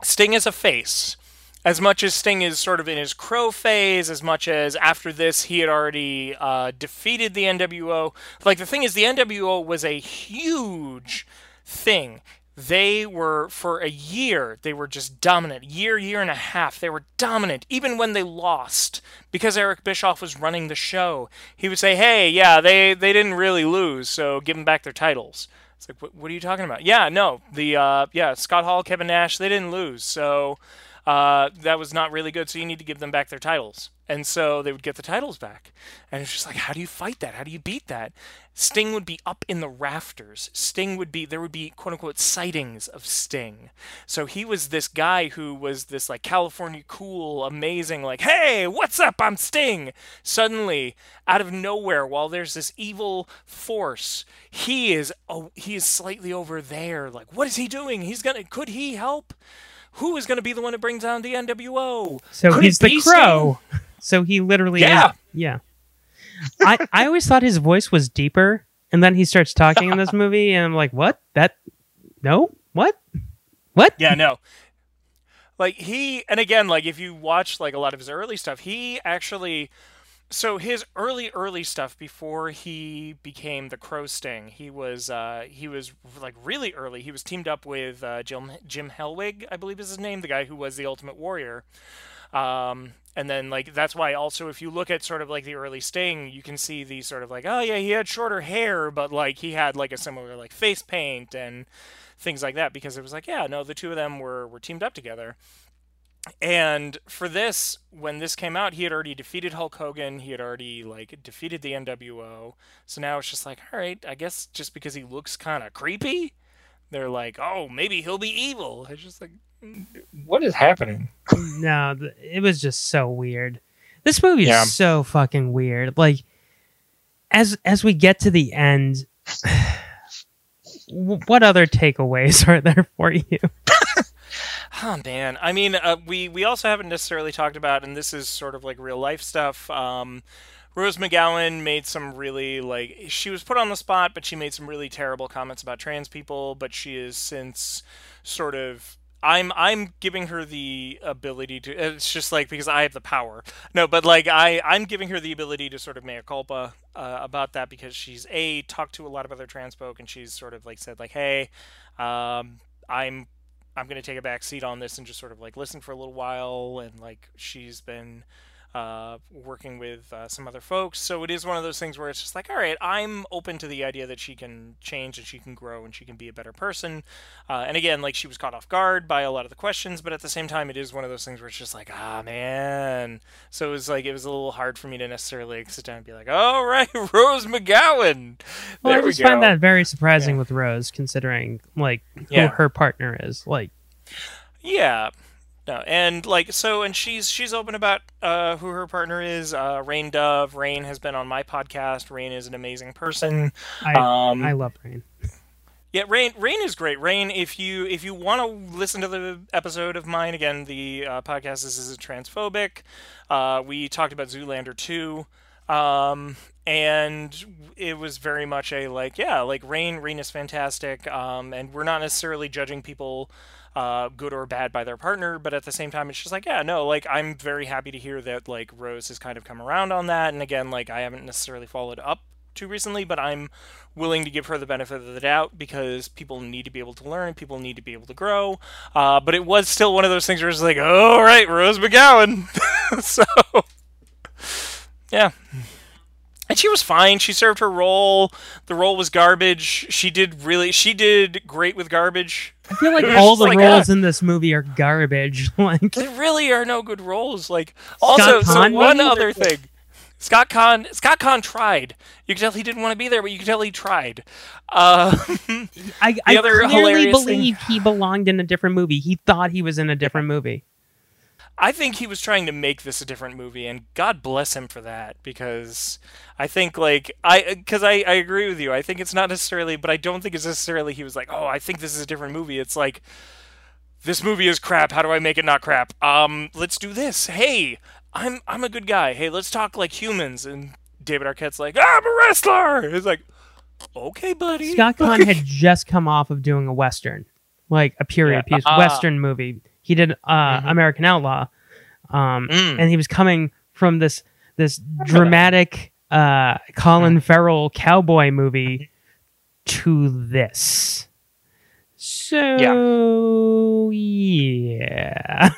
Sting is a face. As much as Sting is sort of in his crow phase, as much as after this he had already uh, defeated the NWO. Like, the thing is, the NWO was a huge thing. They were, for a year, they were just dominant. Year, year and a half, they were dominant. Even when they lost, because Eric Bischoff was running the show, he would say, hey, yeah, they, they didn't really lose, so give them back their titles. It's like, what, what are you talking about? Yeah, no, the uh, yeah, Scott Hall, Kevin Nash, they didn't lose, so uh, that was not really good. So you need to give them back their titles, and so they would get the titles back. And it's just like, how do you fight that? How do you beat that? Sting would be up in the rafters. Sting would be there would be quote unquote sightings of Sting. So he was this guy who was this like California cool, amazing, like, hey, what's up? I'm Sting. Suddenly, out of nowhere, while there's this evil force, he is oh, he is slightly over there. Like, what is he doing? He's gonna could he help? Who is gonna be the one that brings down the NWO? So Could he's the crow. So he literally Yeah. is yeah. I, I always thought his voice was deeper, and then he starts talking in this movie, and I'm like, what? That no? What? What? Yeah, no. like he and again like if you watch like a lot of his early stuff he actually so his early early stuff before he became the crow sting he was uh he was like really early. He was teamed up with uh, jim jim hellwig i believe is his name the guy who was the ultimate warrior. Um and then like that's why also if you look at sort of like the early sting you can see the sort of like oh yeah he had shorter hair but like he had like a similar like face paint and things like that because it was like yeah no the two of them were were teamed up together and for this when this came out he had already defeated hulk hogan he had already like defeated the nwo so now it's just like all right i guess just because he looks kind of creepy they're like oh maybe he'll be evil it's just like mm. what is happening no, it was just so weird. This movie is so fucking weird. Like, as as we get to the end, what other takeaways are there for you? Oh man, I mean, uh, we we also haven't necessarily talked about, and this is sort of like real life stuff. Um, Rose McGowan made some really like she was put on the spot, but she made some really terrible comments about trans people. But she is since sort of. I'm I'm giving her the ability to. It's just like because I have the power. No, but like I I'm giving her the ability to sort of mea culpa uh, about that because she's a talked to a lot of other trans folk and she's sort of like said like hey, um, I'm I'm going to take a back seat on this and just sort of like listen for a little while. And like she's been uh, working with uh, some other folks. So it is one of those things where it's just like, all right, I'm open to the idea that she can change and she can grow and she can be a better person. Uh, and again, like she was caught off guard by a lot of the questions, but at the same time, it is one of those things where it's just like, ah, man. So it was like, it was a little hard for me to necessarily sit down and be like, all right, Rose McGowan. Well, there I we just go. find that very surprising with Rose, considering like who Yeah. her partner is. Like, Yeah. No, and like so, and she's she's open about uh, who her partner is. Uh, Rain Dove. Rain has been on my podcast. Rain is an amazing person. I um, I love Rain. yeah, Rain Rain is great. Rain, if you if you want to listen to the episode of mine again, the uh, podcast is is transphobic. Uh, we talked about Zoolander two, um, and it was very much a like yeah, like Rain Rain is fantastic. Um, and we're not necessarily judging people. Uh, good or bad by their partner, but at the same time, it's just like, yeah, no, like I'm very happy to hear that like Rose has kind of come around on that, and again, like I haven't necessarily followed up too recently, but I'm willing to give her the benefit of the doubt because people need to be able to learn, people need to be able to grow. Uh, but it was still one of those things where it's like, all right, Rose McGowan. so, yeah. And she was fine. She served her role. The role was garbage. She did really, she did great with garbage. I feel like all the like, roles ah, in this movie are garbage. Like, there really are no good roles. Like, also, so one maybe? other thing. Scott Caan, Scott Caan tried. You can tell he didn't want to be there, but you can tell he tried. Uh, I, I clearly hilarious thing. he belonged in a different movie. He thought he was in a different movie. I think he was trying to make this a different movie, and God bless him for that because I think like I because I, I agree with you. I think it's not necessarily, but I don't think it's necessarily he was like, oh, I think this is a different movie. It's like this movie is crap. How do I make it not crap? Um, let's do this. Hey, I'm I'm a good guy. Hey, let's talk like humans. And David Arquette's like, I'm a wrestler. It's like, okay, buddy. Scott Caan had just come off of doing a western, like a period Yeah. piece Ah. western movie. He did uh, American Outlaw, um, Mm. and he was coming from this this dramatic uh, Colin Farrell cowboy movie to this. So yeah.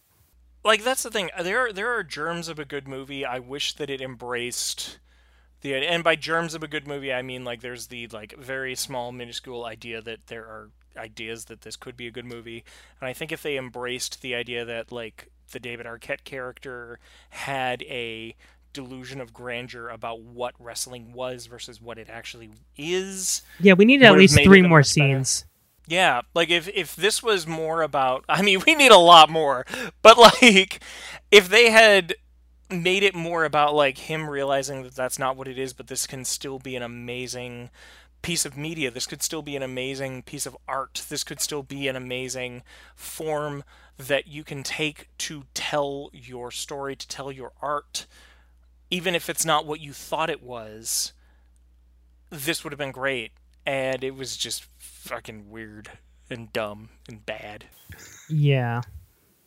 like that's the thing. There are, there are germs of a good movie. I wish that it embraced the and by germs of a good movie I mean like there's the like very small minuscule idea that there are ideas that this could be a good movie. And I think if they embraced the idea that like the David Arquette character had a delusion of grandeur about what wrestling was versus what it actually is. Yeah, we need at least three more much better- scenes. Yeah, like if if this was more about I mean, we need a lot more. But like if they had made it more about like him realizing that that's not what it is, but this can still be an amazing piece of media. This could still be an amazing piece of art. This could still be an amazing form that you can take to tell your story, to tell your art, even if it's not what you thought it was. This would have been great. And it was just fucking weird and dumb and bad. Yeah.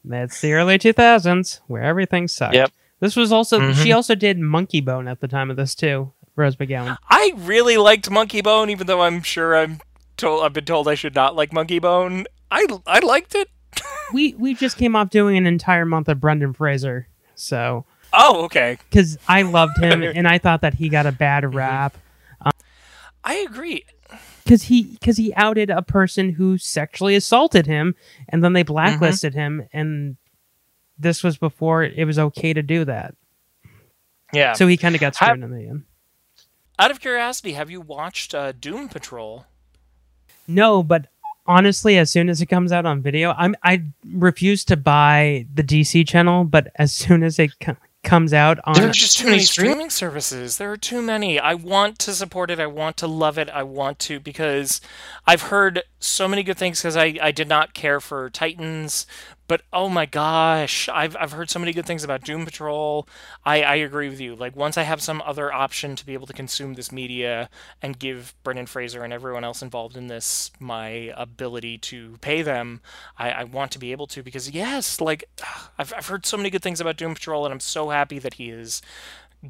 That's the early 2000s where everything sucked. Yep. This was also she Mhm. also did Monkey Bone at the time of this too. Rose McGowan. I really liked Monkey Bone, even though I'm sure I'm told I've been told I should not like Monkey Bone. I I liked it. we we just came off doing an entire month of Brendan Fraser, so Oh, okay. because I loved him and I thought that he got a bad mm-hmm. rap I agree. because he because he outed a person who sexually assaulted him and then they mm-hmm. blacklisted him and this was before it was okay to do that. Yeah. So he kind of got screwed in the end. Out of curiosity, have you watched uh, Doom Patrol? No, but honestly, as soon as it comes out on video, I'm I refuse to buy the DC channel. But as soon as it co- comes out on, There are just too many streaming services. There are too many. I want to support it. I want to love it. I want to because I've heard so many good things because I, I did not care for Titans. But oh my gosh, I've, I've heard so many good things about Doom Patrol. I, I agree with you. Like, once I have some other option to be able to consume this media and give Brendan Fraser and everyone else involved in this my ability to pay them, I, I want to be able to because, yes, like, I've, I've heard so many good things about Doom Patrol, and I'm so happy that he is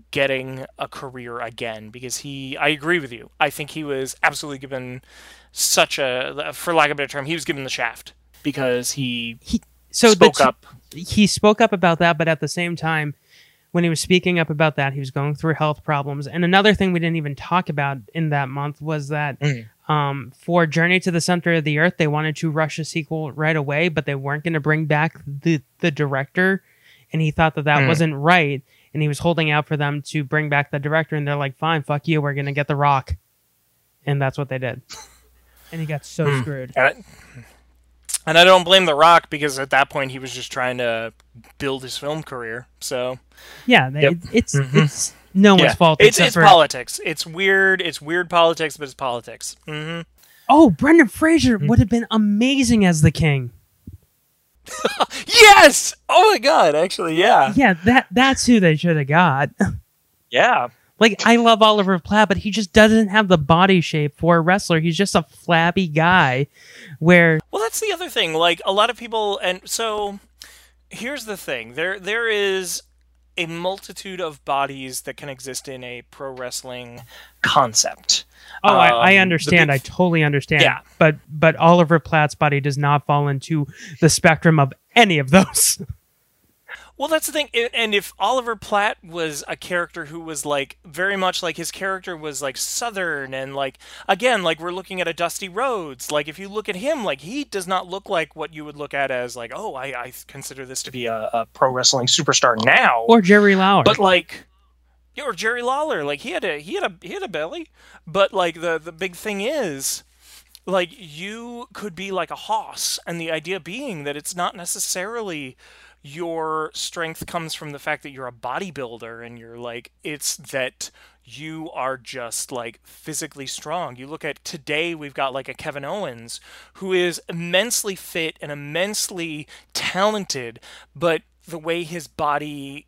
getting a career again because he I agree with you. I think he was absolutely given such a for lack of a better term, he was given the shaft because he, so spoke up. He spoke up about that, but at the same time, when he was speaking up about that, he was going through health problems. And another thing we didn't even talk about in that month was that Mm. um, for Journey to the Center of the Earth, they wanted to rush a sequel right away, but they weren't going to bring back the the director, and he thought that that Mm. wasn't right, and he was holding out for them to bring back the director, and they're like, "Fine, fuck you, we're going to get The Rock," and that's what they did, and he got so Mm. screwed. And I, don't blame The Rock because at that point he was just trying to build his film career. So Yeah, they, Yep. it's Mhm. it's no one's Yeah. fault. It's it's for- politics. It's weird. It's weird politics, but it's politics. hmm Oh, Brendan Fraser Mm. would have been amazing as the king. Yes. Oh my god. Actually, yeah. Yeah, that that's who they should have got. Yeah. Like I love Oliver Platt, but he just doesn't have the body shape for a wrestler. He's just a flabby guy. Where Well, that's the other thing. Like a lot of people, and so here's the thing: there there is a multitude of bodies that can exist in a pro wrestling concept. oh, I, I Um, understand. big- I totally understand. Yeah. But but Oliver Platt's body does not fall into the spectrum of any of those. Well, that's the thing. And if Oliver Platt was a character who was like very much like his character was like southern and like again, like we're looking at a Dusty Rhodes. Like if you look at him, like he does not look like what you would look at as like, oh, I, I consider this to be a, a pro wrestling superstar now. or Jerry Lawler. But like, yeah, or Jerry Lawler, like he had a he had a he had a belly, but like the the big thing is, like you could be like a hoss, and the idea being that it's not necessarily your strength comes from the fact that you're a bodybuilder and you're like it's that you are just like physically strong. You look at today we've got like a Kevin Owens who is immensely fit and immensely talented, but the way his body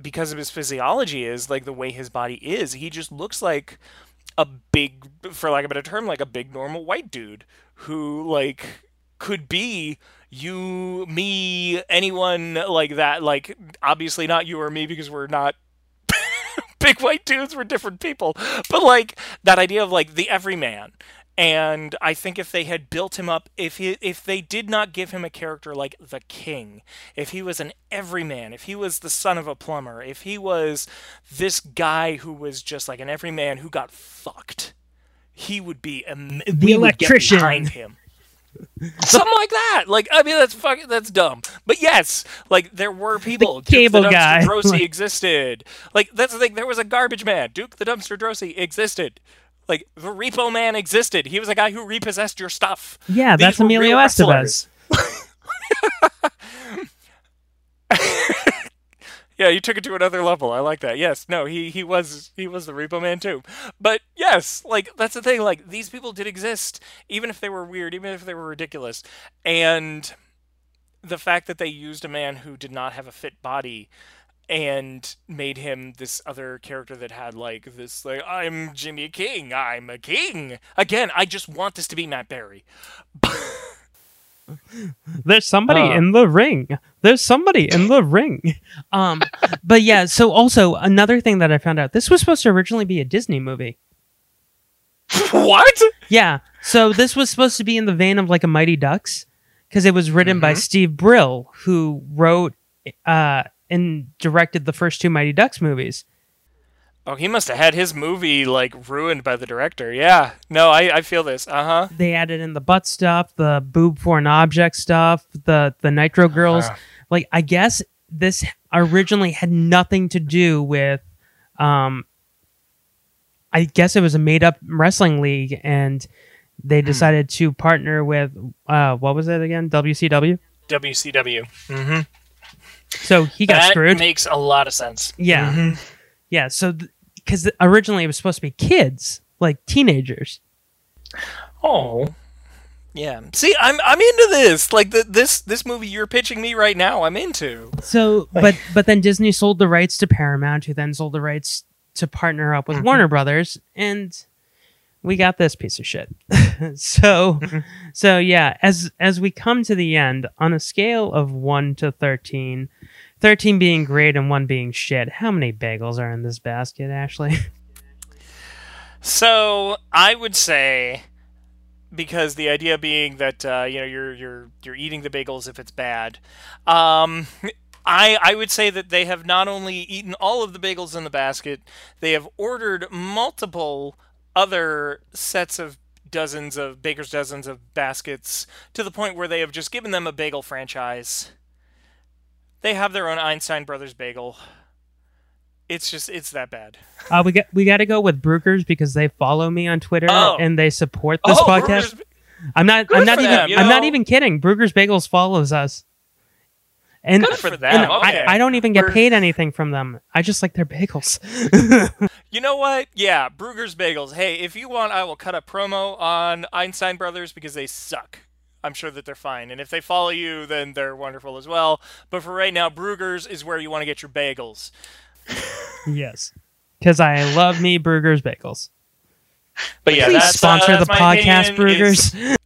because of his physiology is like the way his body is, he just looks like a big for lack of a better term, like a big normal white dude who like could be you, me, anyone like that. Like obviously not you or me because we're not big white dudes, we're different people. But like that idea of like the everyman. And I think if they had built him up, if he, if they did not give him a character like the king, if he was an everyman, if he was the son of a plumber, if he was this guy who was just like an everyman who got fucked, he would be am- The we would get electrician. behind him. Something like that. Like I mean, that's fucking that's dumb. But yes, like there were people. Duke cable the guy. Dumpster Droese Like- existed. Like that's the thing. There was a garbage man. Duke the Dumpster Droese existed. Like the Repo Man existed. He was a guy who repossessed your stuff. yeah, These that's Emilio Estevez. Yeah, you took it to another level. I like that. Yes, no, he he was he was the Repo Man too. But yes, like that's the thing. Like these people did exist, even if they were weird, even if they were ridiculous, and the fact that they used a man who did not have a fit body and made him this other character that had like this like I'm Jimmy King, I'm a king. Again, I just want this to be Matt Berry. There's somebody Uh. in the ring. There's somebody in the ring. Um, but yeah. So also another thing that I found out, this was supposed to originally be a Disney movie. what? Yeah. So this was supposed to be in the vein of like a Mighty Ducks because it was written by Steve Brill, who wrote uh, and directed the first two Mighty Ducks movies. Oh, he must have had his movie like ruined by the director. Yeah. No, I, I feel this. Uh huh. They added in the butt stuff, the boob for an object stuff, the the Nitro Girls. Uh-huh. Like I guess this originally had nothing to do with um I guess it was a made up wrestling league and they Hmm. decided to partner with uh what was it again? WCW. WCW. Mm-hmm. So he got that screwed. makes a lot of sense. Yeah. Mhm. Yeah, so because originally it was supposed to be kids, like teenagers. Oh. Yeah. See, I'm I'm into this. Like the, this this movie you're pitching me right now, I'm into. So, but but then Disney sold the rights to Paramount, who then sold the rights to partner up with mm-hmm. Warner Brothers, and we got this piece of shit. so, mm-hmm. so yeah, as as we come to the end on a scale of one to 13, 13 being great and one being shit, how many bagels are in this basket, Ashley? So I would say, because the idea being that uh, you know you're you're you're eating the bagels if it's bad. Um, I I would say that they have not only eaten all of the bagels in the basket, they have ordered multiple other sets of dozens of baker's dozens of baskets to the point where they have just given them a bagel franchise. They have their own Einstein Brothers bagel. It's just it's that bad. Uh, we got we got to go with Brueggers because they follow me on Twitter Oh. and they support this Oh, podcast. Bruegger's- I'm not. Good I'm not even. them, you I'm not even kidding. Bruegger's Bagels follows us, and, Good for them, I. I don't even get We're- paid anything from them. I just like their bagels. You know what? Yeah, Bruegger's Bagels. Hey, if you want, I will cut a promo on Einstein Brothers because they suck. I'm sure that they're fine. And if they follow you, then they're wonderful as well. But for right now, Bruegger's is where you want to get your bagels. yes, because I love me Bruegger's Bagels. But yeah, Please that's, uh, sponsor that's the podcast, opinion, is-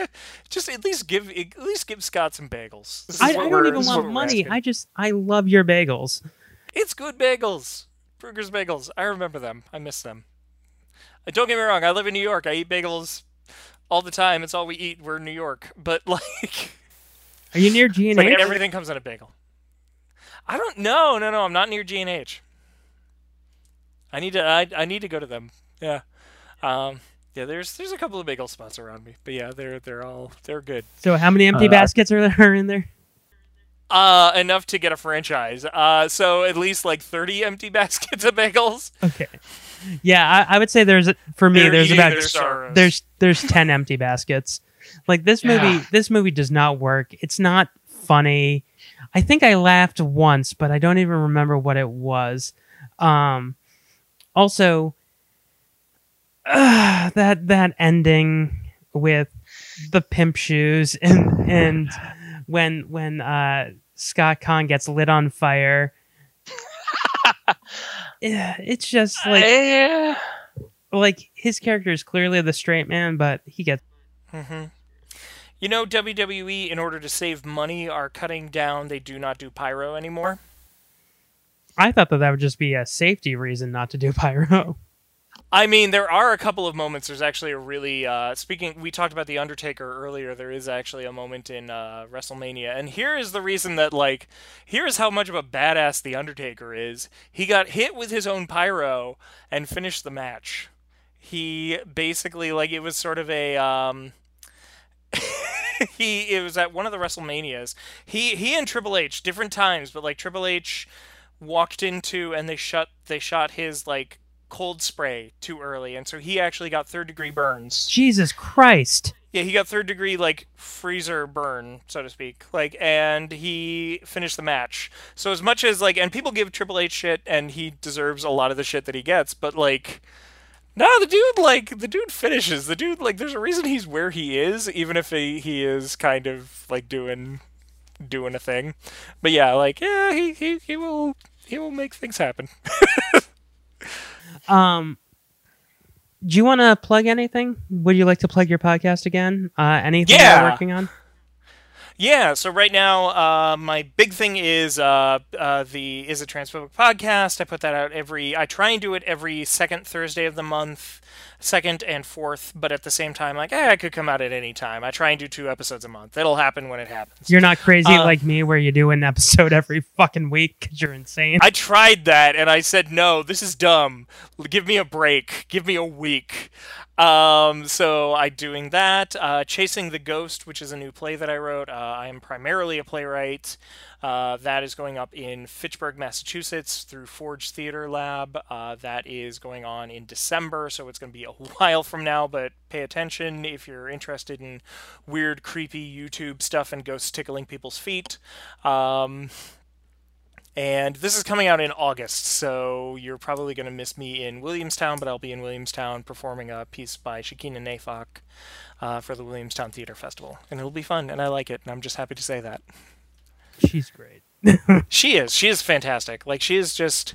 Just at least give at least give Scott some bagels. I, I don't even this is what want money. I just I love your bagels. It's good bagels. Bruegger's Bagels. I remember them. I miss them. Uh, Don't get me wrong. I live in New York. I eat bagels all the time. It's all we eat. We're in New York. But like, Are you near G it's and like H? everything comes in a bagel. I don't. know. no, no. I'm not near G and H. I need to. I, I need to go to them. Yeah. Um. Yeah. There's there's a couple of bagel spots around me. But yeah, they're they're all they're good. So how many empty Uh, baskets are there in there? Uh, enough to get a franchise. Uh, so at least like 30 empty baskets of bagels. Okay. Yeah, I, I would say there's for me They're there's about their there's there's ten empty baskets. Like this movie, Yeah. this movie does not work. It's not funny. I think I laughed once, but I don't even remember what it was. Um, also, uh, that that ending with the pimp shoes and and when when uh, Scott Caan gets lit on fire. yeah, it's just like yeah. like his character is clearly the straight man, but he gets hmm You know, WWE, in order to save money, are cutting down. They do not do pyro anymore. I thought that that would just be a safety reason not to do pyro. I mean, there are a couple of moments. There's actually a really uh, speaking. We talked about the Undertaker earlier. There is actually a moment in uh, WrestleMania, and here is the reason that like, here is how much of a badass the Undertaker is. He got hit with his own pyro and finished the match. He basically like it was sort of a um, he it was at one of the WrestleManias. He he and Triple H different times, but like Triple H walked into and they shut they shot his like cold spray too early, and so he actually got third degree burns. Jesus Christ. Yeah, he got third degree like freezer burn, so to speak. Like, and he finished the match. So as much as like, and people give Triple H shit, and he deserves a lot of the shit that he gets, but like. No, the dude like the dude finishes. The dude like there's a reason he's where he is, even if he, he is kind of like doing doing a thing. But yeah, like yeah, he, he, he will he will make things happen. Um, do you want to plug anything? Would you like to plug your podcast again? Uh, anything Yeah. you're working on? Yeah, so right now, uh, my big thing is uh, uh, the is a transphobic podcast. I put that out every. I try and do it every second Thursday of the month, second and fourth. But at the same time, like, hey, I could come out at any time. I try and do two episodes a month. It'll happen when it happens. You're not crazy Uh, like me, where you do an episode every fucking week because you're insane. I tried that and I said no. This is dumb. Give me a break. Give me a week. Um, so I'm doing that. Uh, Chasing the Ghost, which is a new play that I wrote. Uh, I am primarily a playwright. Uh, that is going up in Fitchburg, Massachusetts through Forge Theater Lab. Uh, that is going on in December, so it's going to be a while from now, but pay attention if you're interested in weird, creepy YouTube stuff and ghosts tickling people's feet. Um, and this is coming out in August, so you're probably going to miss me in Williamstown, but I'll be in Williamstown performing a piece by Shakina Nayfack uh, for the Williamstown Theater Festival. And it'll be fun, and I like it, and I'm just happy to say that. She's great. she is. She is fantastic. Like she is just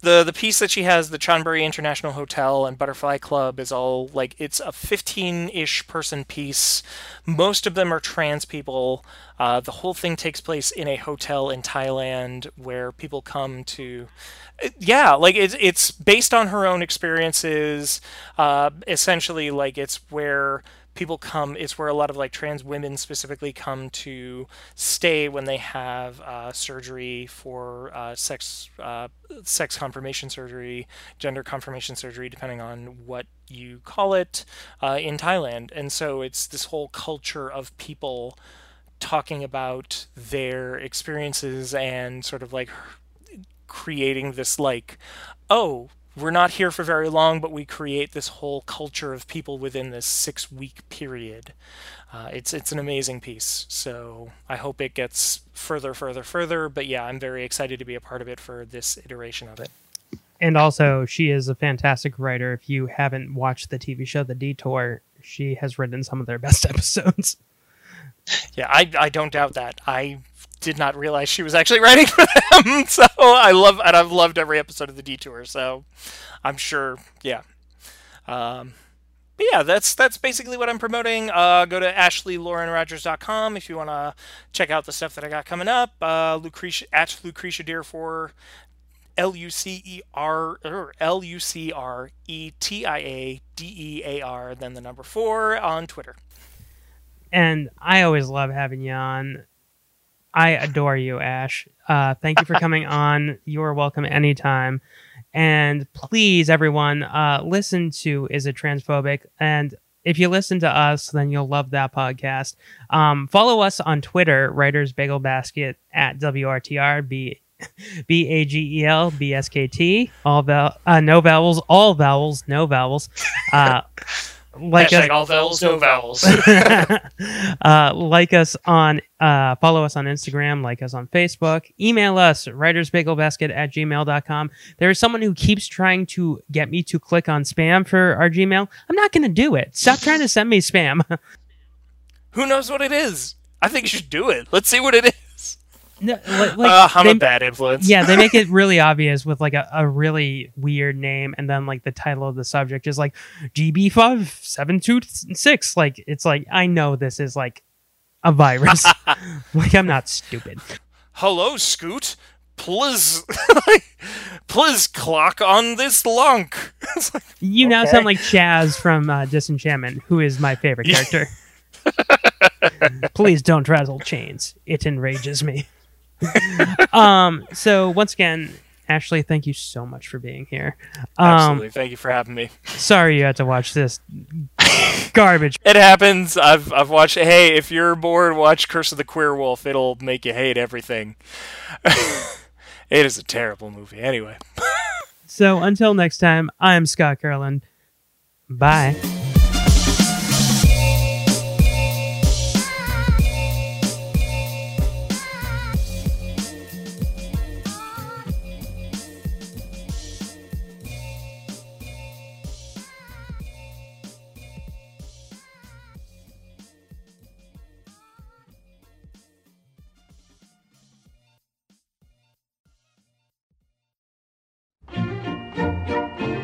the the piece that she has, the Chonburi International Hotel and Butterfly Club is all like it's a 15-ish person piece. Most of them are trans people. Uh, the whole thing takes place in a hotel in Thailand where people come to yeah like it's it's based on her own experiences uh, essentially like it's where people come it's where a lot of like trans women specifically come to stay when they have uh, surgery for uh, sex uh, sex confirmation surgery gender confirmation surgery depending on what you call it uh, in thailand. And so it's this whole culture of people talking about their experiences and sort of like creating this like oh we're not here for very long but we create this whole culture of people within this six week period uh, it's it's an amazing piece so i hope it gets further further further but yeah i'm very excited to be a part of it for this iteration of it And also, she is a fantastic writer. If you haven't watched the TV show The Detour, she has written some of their best episodes. yeah i i don't doubt that i did not realize she was actually writing for them so i love and i've loved every episode of the detour so i'm sure yeah um but yeah, that's that's basically what I'm promoting. Uh, go to ashleylaurenrogers.com if you want to check out the stuff that I got coming up. Uh, Lucretia at Lucretia Dear for L U C E R or L U C R E T I A D E A R, then the number four on Twitter. And I always love having you on. I adore you, Ash. Uh, thank you for coming on. You are welcome anytime. And please, everyone, uh, listen to Is It Transphobic? And if you listen to us, then you'll love that podcast. Um, follow us on Twitter, Writers Bagel Basket at WRTR, B B A G E L B S K T. All val- uh, no vowels, all vowels, no vowels. Uh, like Hashtag us, all vowels, no vowels. uh, like us on uh, follow us on instagram like us on facebook email us writersbagelbasket at gmail.com there is someone who keeps trying to get me to click on spam for our gmail i'm not going to do it stop trying to send me spam Who knows what it is? I think you should do it. Let's see what it is. No, like, like, uh, I'm they- a bad influence. yeah they make it really obvious with like a, a really weird name and then like the title of the subject is like gb5726 like it's like i know this is like a virus like i'm not stupid Hello, Scoot. Please, please clock on this lunk. Like, You now sound like Chaz from uh, Disenchantment, who is my favorite character. Please don't rattle chains. It enrages me. um. So once again, Ashley, thank you so much for being here. Um, Absolutely. Thank you for having me. Sorry you had to watch this garbage. It happens. I've I've watched. Hey, if you're bored, watch Curse of the Queer Wolf. It'll make you hate everything. it is a terrible movie. Anyway. So until next time, I'm Scott Carlin. Bye.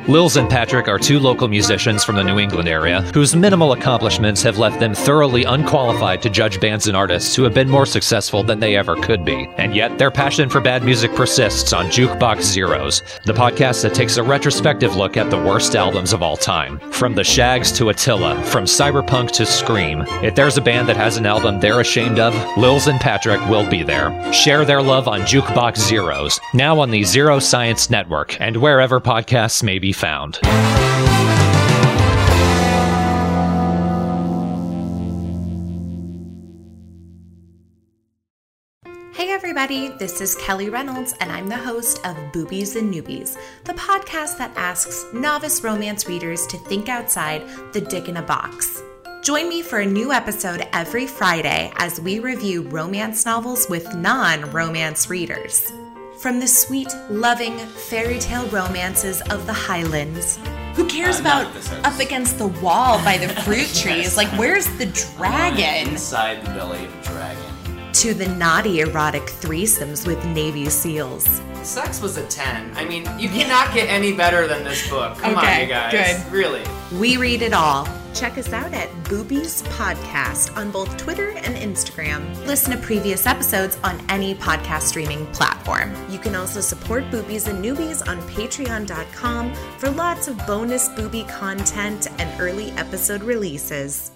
Lils and Patrick are two local musicians from the New England area whose minimal accomplishments have left them thoroughly unqualified to judge bands and artists who have been more successful than they ever could be. And yet, their passion for bad music persists on Jukebox Zeros, the podcast that takes a retrospective look at the worst albums of all time. From The Shaggs to Attila, from Cyberpunk to Scream. If there's a band that has an album they're ashamed of, Lils and Patrick will be there. Share their love on Jukebox Zeros, now on the Zero Science Network, and wherever podcasts may be found. Hey everybody, this is Kelly Reynolds, and I'm the host of Boobies and Newbies, the podcast that asks novice romance readers to think outside the dick in a box. Join me for a new episode every Friday as we review romance novels with non romance readers. From the sweet, loving fairy tale romances of the Highlands. Who cares about up against the wall by the fruit trees? Like, where's the dragon? Inside the belly of a dragon. To the naughty erotic threesomes with Navy SEAls. Sex was a 10. I mean, you cannot get any better than this book. Come on, you guys. good. Really. We read it all. Check us out at Boobies Podcast on both Twitter and Instagram. Listen to previous episodes on any podcast streaming platform. You can also support Boobies and Newbies on patreon.com for lots of bonus booby content and early episode releases.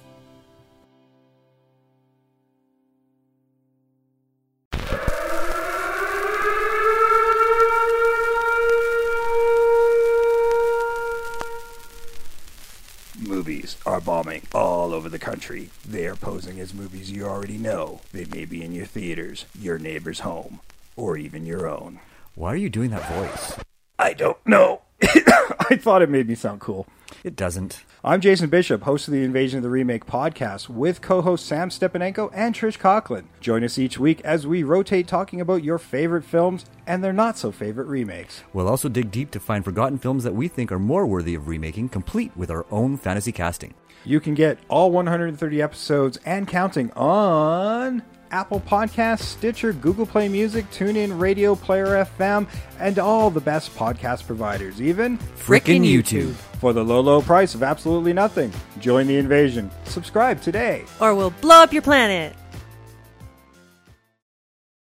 Are bombing all over the country. They are posing as movies you already know. They may be in your theaters, your neighbor's home, or even your own. Why are you doing that voice? I don't know. I thought it made me sound cool. It doesn't. I'm Jason Bishop, host of the Invasion of the Remake podcast, with co host Sam Stepanenko and Trish Conklin. Join us each week as we rotate talking about your favorite films and their not so favorite remakes. We'll also dig deep to find forgotten films that we think are more worthy of remaking, complete with our own fantasy casting. You can get all 130 episodes and counting on Apple Podcasts, Stitcher, Google Play Music, TuneIn, Radio Player FM, and all the best podcast providers, even Frickin' YouTube. For the low, low price of absolutely nothing. Join the invasion. Subscribe today. Or we'll blow up your planet.